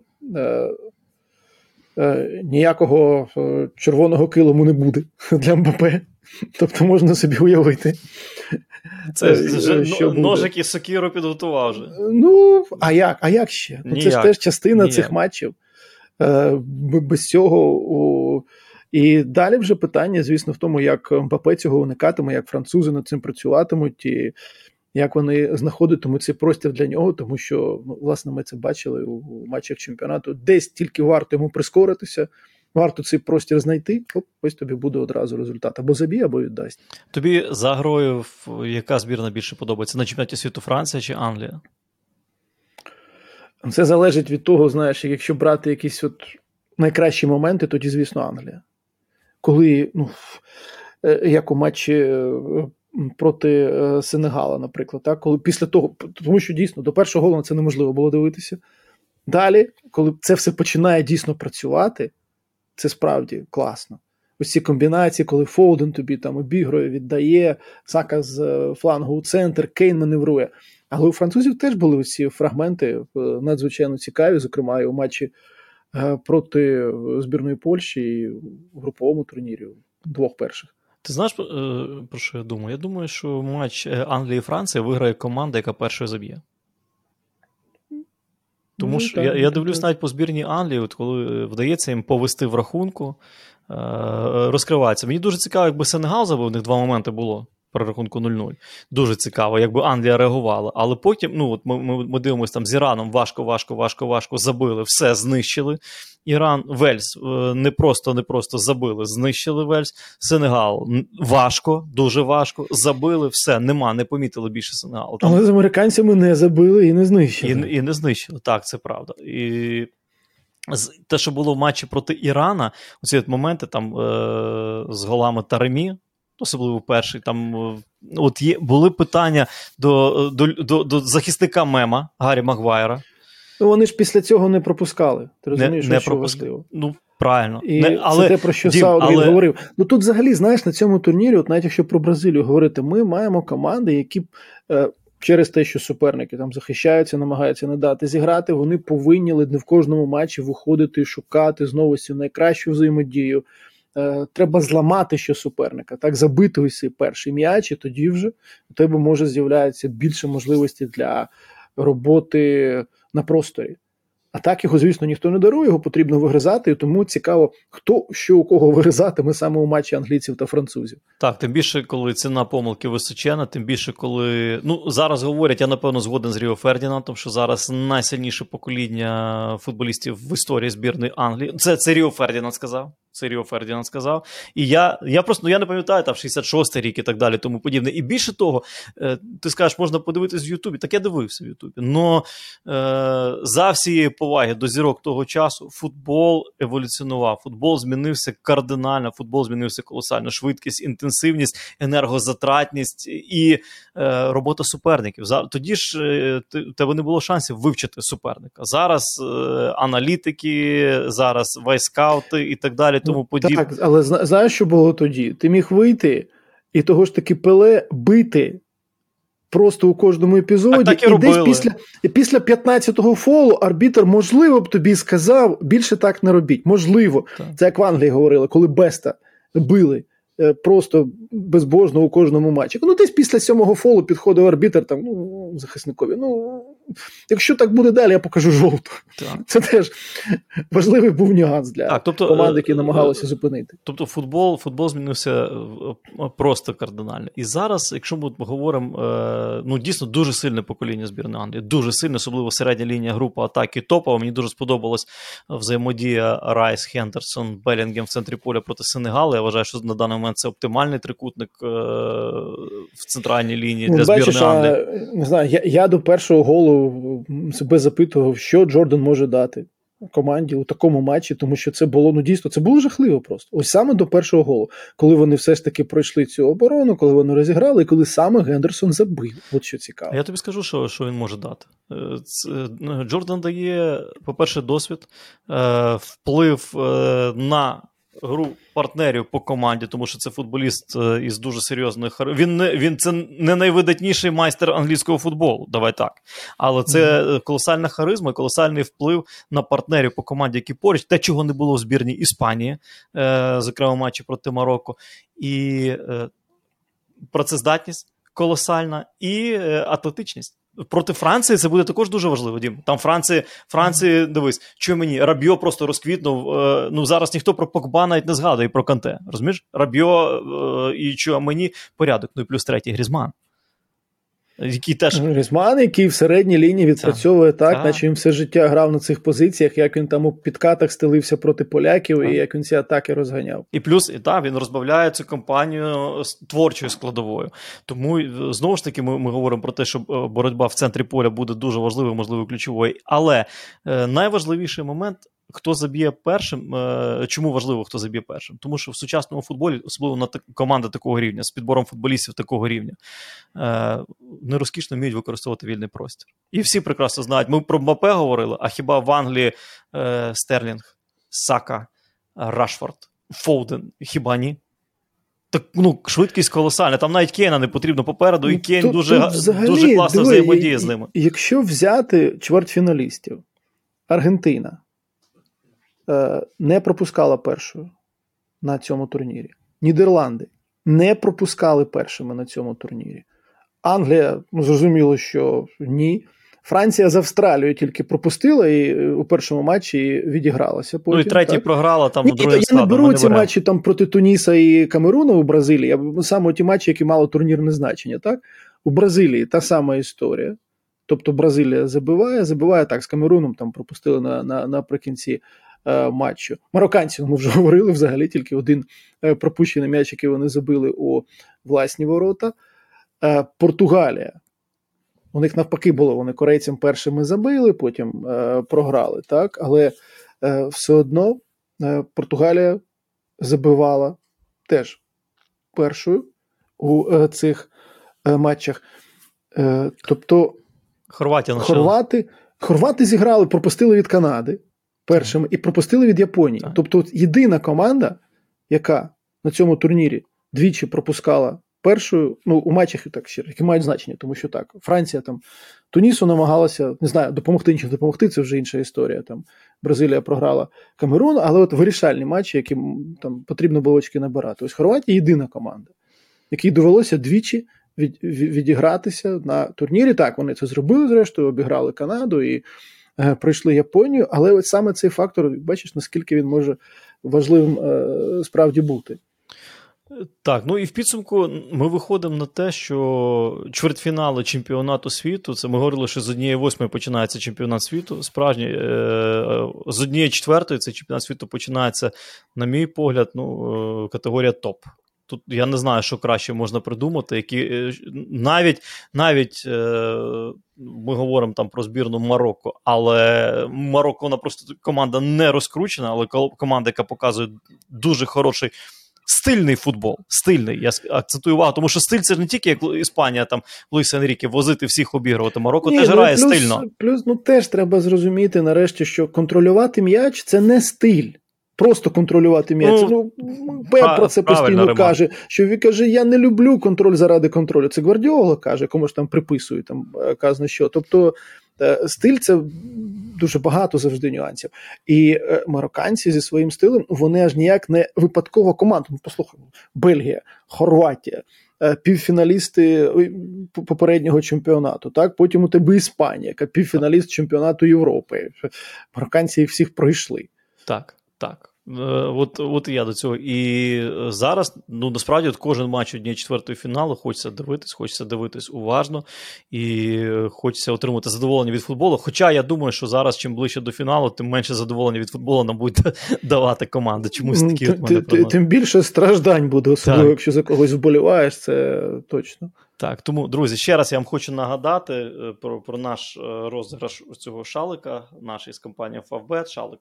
ніякого червоного килому не буде для МПП. Тобто можна собі уявити. Це вже що ножик і сокіру підготував. вже. Ну, а як А як ще? Ну, Це ж теж частина Ніяк. цих матчів. Е, без цього. І далі вже питання, звісно, в тому, як МПП цього уникатиме, як французи над цим працюватимуть, і як вони знаходитимуть цей простір для нього, тому що, ну, власне, ми це бачили у матчах чемпіонату. Десь тільки варто йому прискоритися варто цей простір знайти, оп, ось тобі буде одразу результат. Або забій, або віддасть. Тобі за грою яка збірна більше подобається? На чемпіонаті світу Франція чи Англія? Це залежить від того, знаєш, якщо брати якісь от найкращі моменти, тоді, звісно, Англія. Коли, ну, е, як у матчі е, проти е, Сенегала, наприклад, так? коли після того, тому що дійсно до першого голу на це неможливо було дивитися. Далі, коли це все починає дійсно працювати, це справді класно. Ось ці комбінації, коли Фоуден тобі там обігрує, віддає, Сака з е, флангу у центр, Кейн маневрує. Але у французів теж були ці фрагменти е, надзвичайно цікаві, зокрема, і у матчі е, проти збірної Польщі і у груповому турнірі двох перших. Ти знаєш, про що я думаю? Я думаю, що матч Англії і Франції виграє команда, яка першою заб'є. Тому ну, що я я дивлюсь навіть по збірній Англії, от коли вдається їм повести в рахунку, е, розкривається. Мені дуже цікаво, якби Сенегал забив, у них два моменти було при рахунку 0-0. Дуже цікаво, якби Англія реагувала. Але потім, ну от ми ми, ми дивимося там з Іраном, важко, важко, важко, важко забили, все знищили. Іран, Вельс е, не просто не просто забили, знищили Вельс. Сенегал важко, дуже важко. Забили, все, нема, не помітили більше Сенегал. Там... Але з американцями не забили і не знищили. І і не знищили, так, це правда. І те, що було в матчі проти Ірана, оці от моменти там е- з голами Таремі, особливо перший, там от є, були питання до, до, до, до захисника-мема Гаррі Магвайра. Ну, вони ж після цього не пропускали. Ти розумієш, не, не що пропуск... Ну, правильно. І не, але, Це те, про що Саутгейт але... говорив. Ну тут взагалі, знаєш, на цьому турнірі, от навіть якщо про Бразилію говорити, ми маємо команди, які е, через те, що суперники там захищаються, намагаються не дати зіграти, вони повинні не в кожному матчі виходити, шукати знову найкращу взаємодію. Е, треба зламати що суперника, так забити цей перший м'яч, і тоді вже у тебе може з'являється більше можливості для роботи на просторі. А так його, звісно, ніхто не дарує, його потрібно вигризати, і тому цікаво, хто що у кого вигризатиме саме у матчі англійців та французів. Так, тим більше, коли ціна помилки височена, тим більше, коли ну зараз говорять, я напевно згоден з Ріо Фердінандом, що зараз найсильніше покоління футболістів в історії збірної Англії. Це це Ріо Фердінанд сказав. Це Ріо Фердінанд сказав. І я я просто ну, я не пам'ятаю там 66-й рік і так далі, тому подібне. І більше того, е, ти скажеш, можна подивитись в Ютубі. Так я дивився в Ютубі. Но е, за всієї поваги до зірок того часу футбол еволюціонував. Футбол змінився кардинально, футбол змінився колосально. Швидкість, інтенсивність, енергозатратність і е, робота суперників. Тоді ж е, тебе не було шансів вивчити суперника. Зараз е, аналітики, зараз вайскаути і так далі тому подібне. Так, але знаєш, що було тоді? Ти міг вийти і того ж таки пеле бити. Просто у кожному епізоді, так, і, і десь після після 15-го фолу арбітр, можливо, б тобі сказав, більше так не робіть. Можливо, так. це як в Англії говорили, коли Беста били Е, просто безбожно у кожному матчі. Ну, десь після сьомого фолу підходив арбітер там, ну, захисникові. Ну, якщо так буде далі, я покажу жовту. Так. Це теж важливий був нюанс для так, тобто, команди, які е, намагалися зупинити. Тобто, футбол футбол змінився е, просто кардинально. І зараз, якщо ми говоримо, ну дійсно дуже сильне покоління збірної Англії, дуже сильне, особливо середня лінія групи атаки топова. Мені дуже сподобалась взаємодія Райс, Хендерсон, Белінгем в центрі поля проти Сенегалу. Я вважаю, що на даний момент це оптимальний трикутник е- в центральній лінії для ну, збірної Бачиш, Англії. Не знаю, я, я до першого голу себе запитував, що Джордан може дати. Команді у такому матчі, тому що це було ну дійсно це було жахливо просто. Ось саме до першого голу, коли вони все ж таки пройшли цю оборону, коли вони розіграли, і коли саме Гендерсон забив. От що цікаво. Я тобі скажу, що що він може дати. Е, ну, Джордан дає, по-перше, досвід, е, вплив е, на гру партнерів по команді, тому що це футболіст е, із дуже серйозних Він не він це не найвидатніший майстер англійського футболу. Давай так. Але це mm-hmm. колосальна харизма, колосальний вплив на партнерів по команді, які поруч, те, чого не було в збірній Іспанії, е, зокрема матчі проти Марокко, і е, працездатність колосальна і атлетичність. Проти Франції це буде також дуже важливо. Дім. Там Франції, Франції, дивись, що мені Рабьо просто розквітнув. Е, ну зараз ніхто про Покба навіть не згадує про Канте. Розумієш? Рабьо е, і чого мені порядок. Ну і плюс третій Грізман який теж Грізман, який в середній лінії відпрацьовує так, так, наче він все життя грав на цих позиціях, як він там у підкатах стелився проти поляків так. і як він ці атаки розганяв. І плюс і так, він розбавляє цю компанію творчою складовою. Тому знову ж таки, ми ми говоримо про те, що е, боротьба в центрі поля буде дуже важливою, можливо, ключовою. Але е, найважливіший момент Хто заб'є першим? Е, чому важливо, хто заб'є першим? Тому що в сучасному футболі, особливо на команда такого рівня, з підбором футболістів такого рівня, е, нерозкішно вміють використовувати вільний простір. І всі прекрасно знають. Ми про Мбапе говорили, а хіба в Англії е, Стерлінг, Сака, Рашфорд, Фоуден, хіба ні? Так ну, швидкість колосальна. Там навіть Кейна не потрібно попереду, і ну, Кейн тут, дуже тут взагалі, дуже класно взаємодіє з ними. Якщо взяти чвертьфіналістів, Аргентина. Е, не пропускала першою на цьому турнірі. Нідерланди не пропускали першими на цьому турнірі. Англія, ну, зрозуміло, що ні. Франція з Австралією тільки пропустила і е, у першому матчі відігралася. Потім, ну і третій так. програла там. Ні, другим Я не беру ці матчі там проти Туніса і Камеруна у Бразилії, а саме ті матчі, які мали турнірне значення. Так? У Бразилії та сама історія. Тобто Бразилія забиває, забиває так, з Камеруном там пропустили на, на, наприкінці матчу. Марокканці, ми вже говорили взагалі тільки один е, пропущений м'яч, який вони забили у власні ворота. Е, Португалія. У них навпаки було, вони корейцям першими забили, потім е, програли. так, Але е, все одно е, Португалія забивала теж першою у цих матчах. Тобто Хорватія хорвати, хорвати зіграли, пропустили від Канади першими і пропустили від Японії. Так. Тобто, єдина команда, яка на цьому турнірі двічі пропускала першою, ну у матчах так ще які мають значення, тому що так, Франція там Тунісу намагалася не знаю, допомогти чи допомогти. Це вже інша історія. Там Бразилія програла Камерун, але от вирішальні матчі, які там потрібно було очки набирати. Ось Хорватія єдина команда, якій довелося двічі. Від, відігратися на турнірі. Так, вони це зробили, зрештою, обіграли Канаду і пройшли Японію, але от саме цей фактор, бачиш, наскільки він може важливим е, справді бути. Так, ну і в підсумку ми виходимо на те, що чвертьфінали чемпіонату світу, це ми говорили, що з однієї восьмої починається чемпіонат світу. Справжній е, з однієї четвертої цей чемпіонат світу починається, на мій погляд, ну, категорія топ. Тут я не знаю, що краще можна придумати. які е, Навіть навіть е, ми говоримо там про збірну Марокко, але Марокко вона просто команда не розкручена, але команда, яка показує дуже хороший. Стильний футбол, стильний. Я акцентую увагу, тому що стиль це ж не тільки як Іспанія, там Луїс Енріке, возити всіх обігрувати. Марокко Ні, теж ну, грає плюс, стильно. Плюс ну теж треба зрозуміти нарешті, що контролювати м'яч це не стиль. Просто контролювати м'яч. Ну, ну Пеп про це постійно каже. Що він каже: Я не люблю контроль заради контролю. Це Гвардіола каже, кому ж там приписують там е, казано що. Тобто Стиль це дуже багато завжди нюансів. І марокканці зі своїм стилем вони аж ніяк не випадкова команда. Ну, послухай, Бельгія, Хорватія. Півфіналісти попереднього чемпіонату, так потім у тебе Іспанія, яка півфіналіст чемпіонату Європи. Марокканці їх всіх пройшли. Так, так. Е, от от я до цього. І е, зараз, ну насправді, от кожен матч однієї четвертої фіналу хочеться дивитись, хочеться дивитись уважно і хочеться отримати задоволення від футболу. Хоча я думаю, що зараз, чим ближче до фіналу, тим менше задоволення від футболу нам буде давати команда. Чомусь такі от мене Тим більше страждань буде, особливо, якщо за когось вболіваєш, це точно. Так, тому, друзі, ще раз я вам хочу нагадати е, про про наш розіграш цього шалика, наш із компанії Favbet, шалик,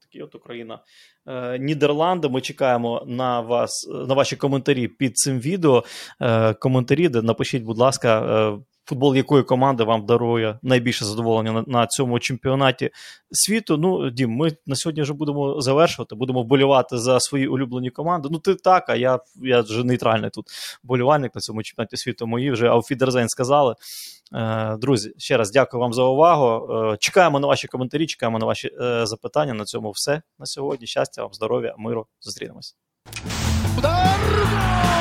такий от Україна. Е, Нідерланди. Ми чекаємо на вас, на ваші коментарі під цим відео. Е, коментарі, де напишіть, будь ласка, е, футбол якої команди вам дарує найбільше задоволення на, на цьому чемпіонаті світу. Ну, Дім, ми на сьогодні вже будемо завершувати, будемо вболівати за свої улюблені команди. Ну, ти так, а я я вже нейтральний тут болівальник на цьому чемпіонаті світу. Мої вже Ауфідерзейн сказали. Друзі, ще раз дякую вам за увагу. Чекаємо на ваші коментарі, чекаємо на ваші запитання. На цьому все на сьогодні. Щастя, вам, здоров'я, миру. Зустрінемось. Удар!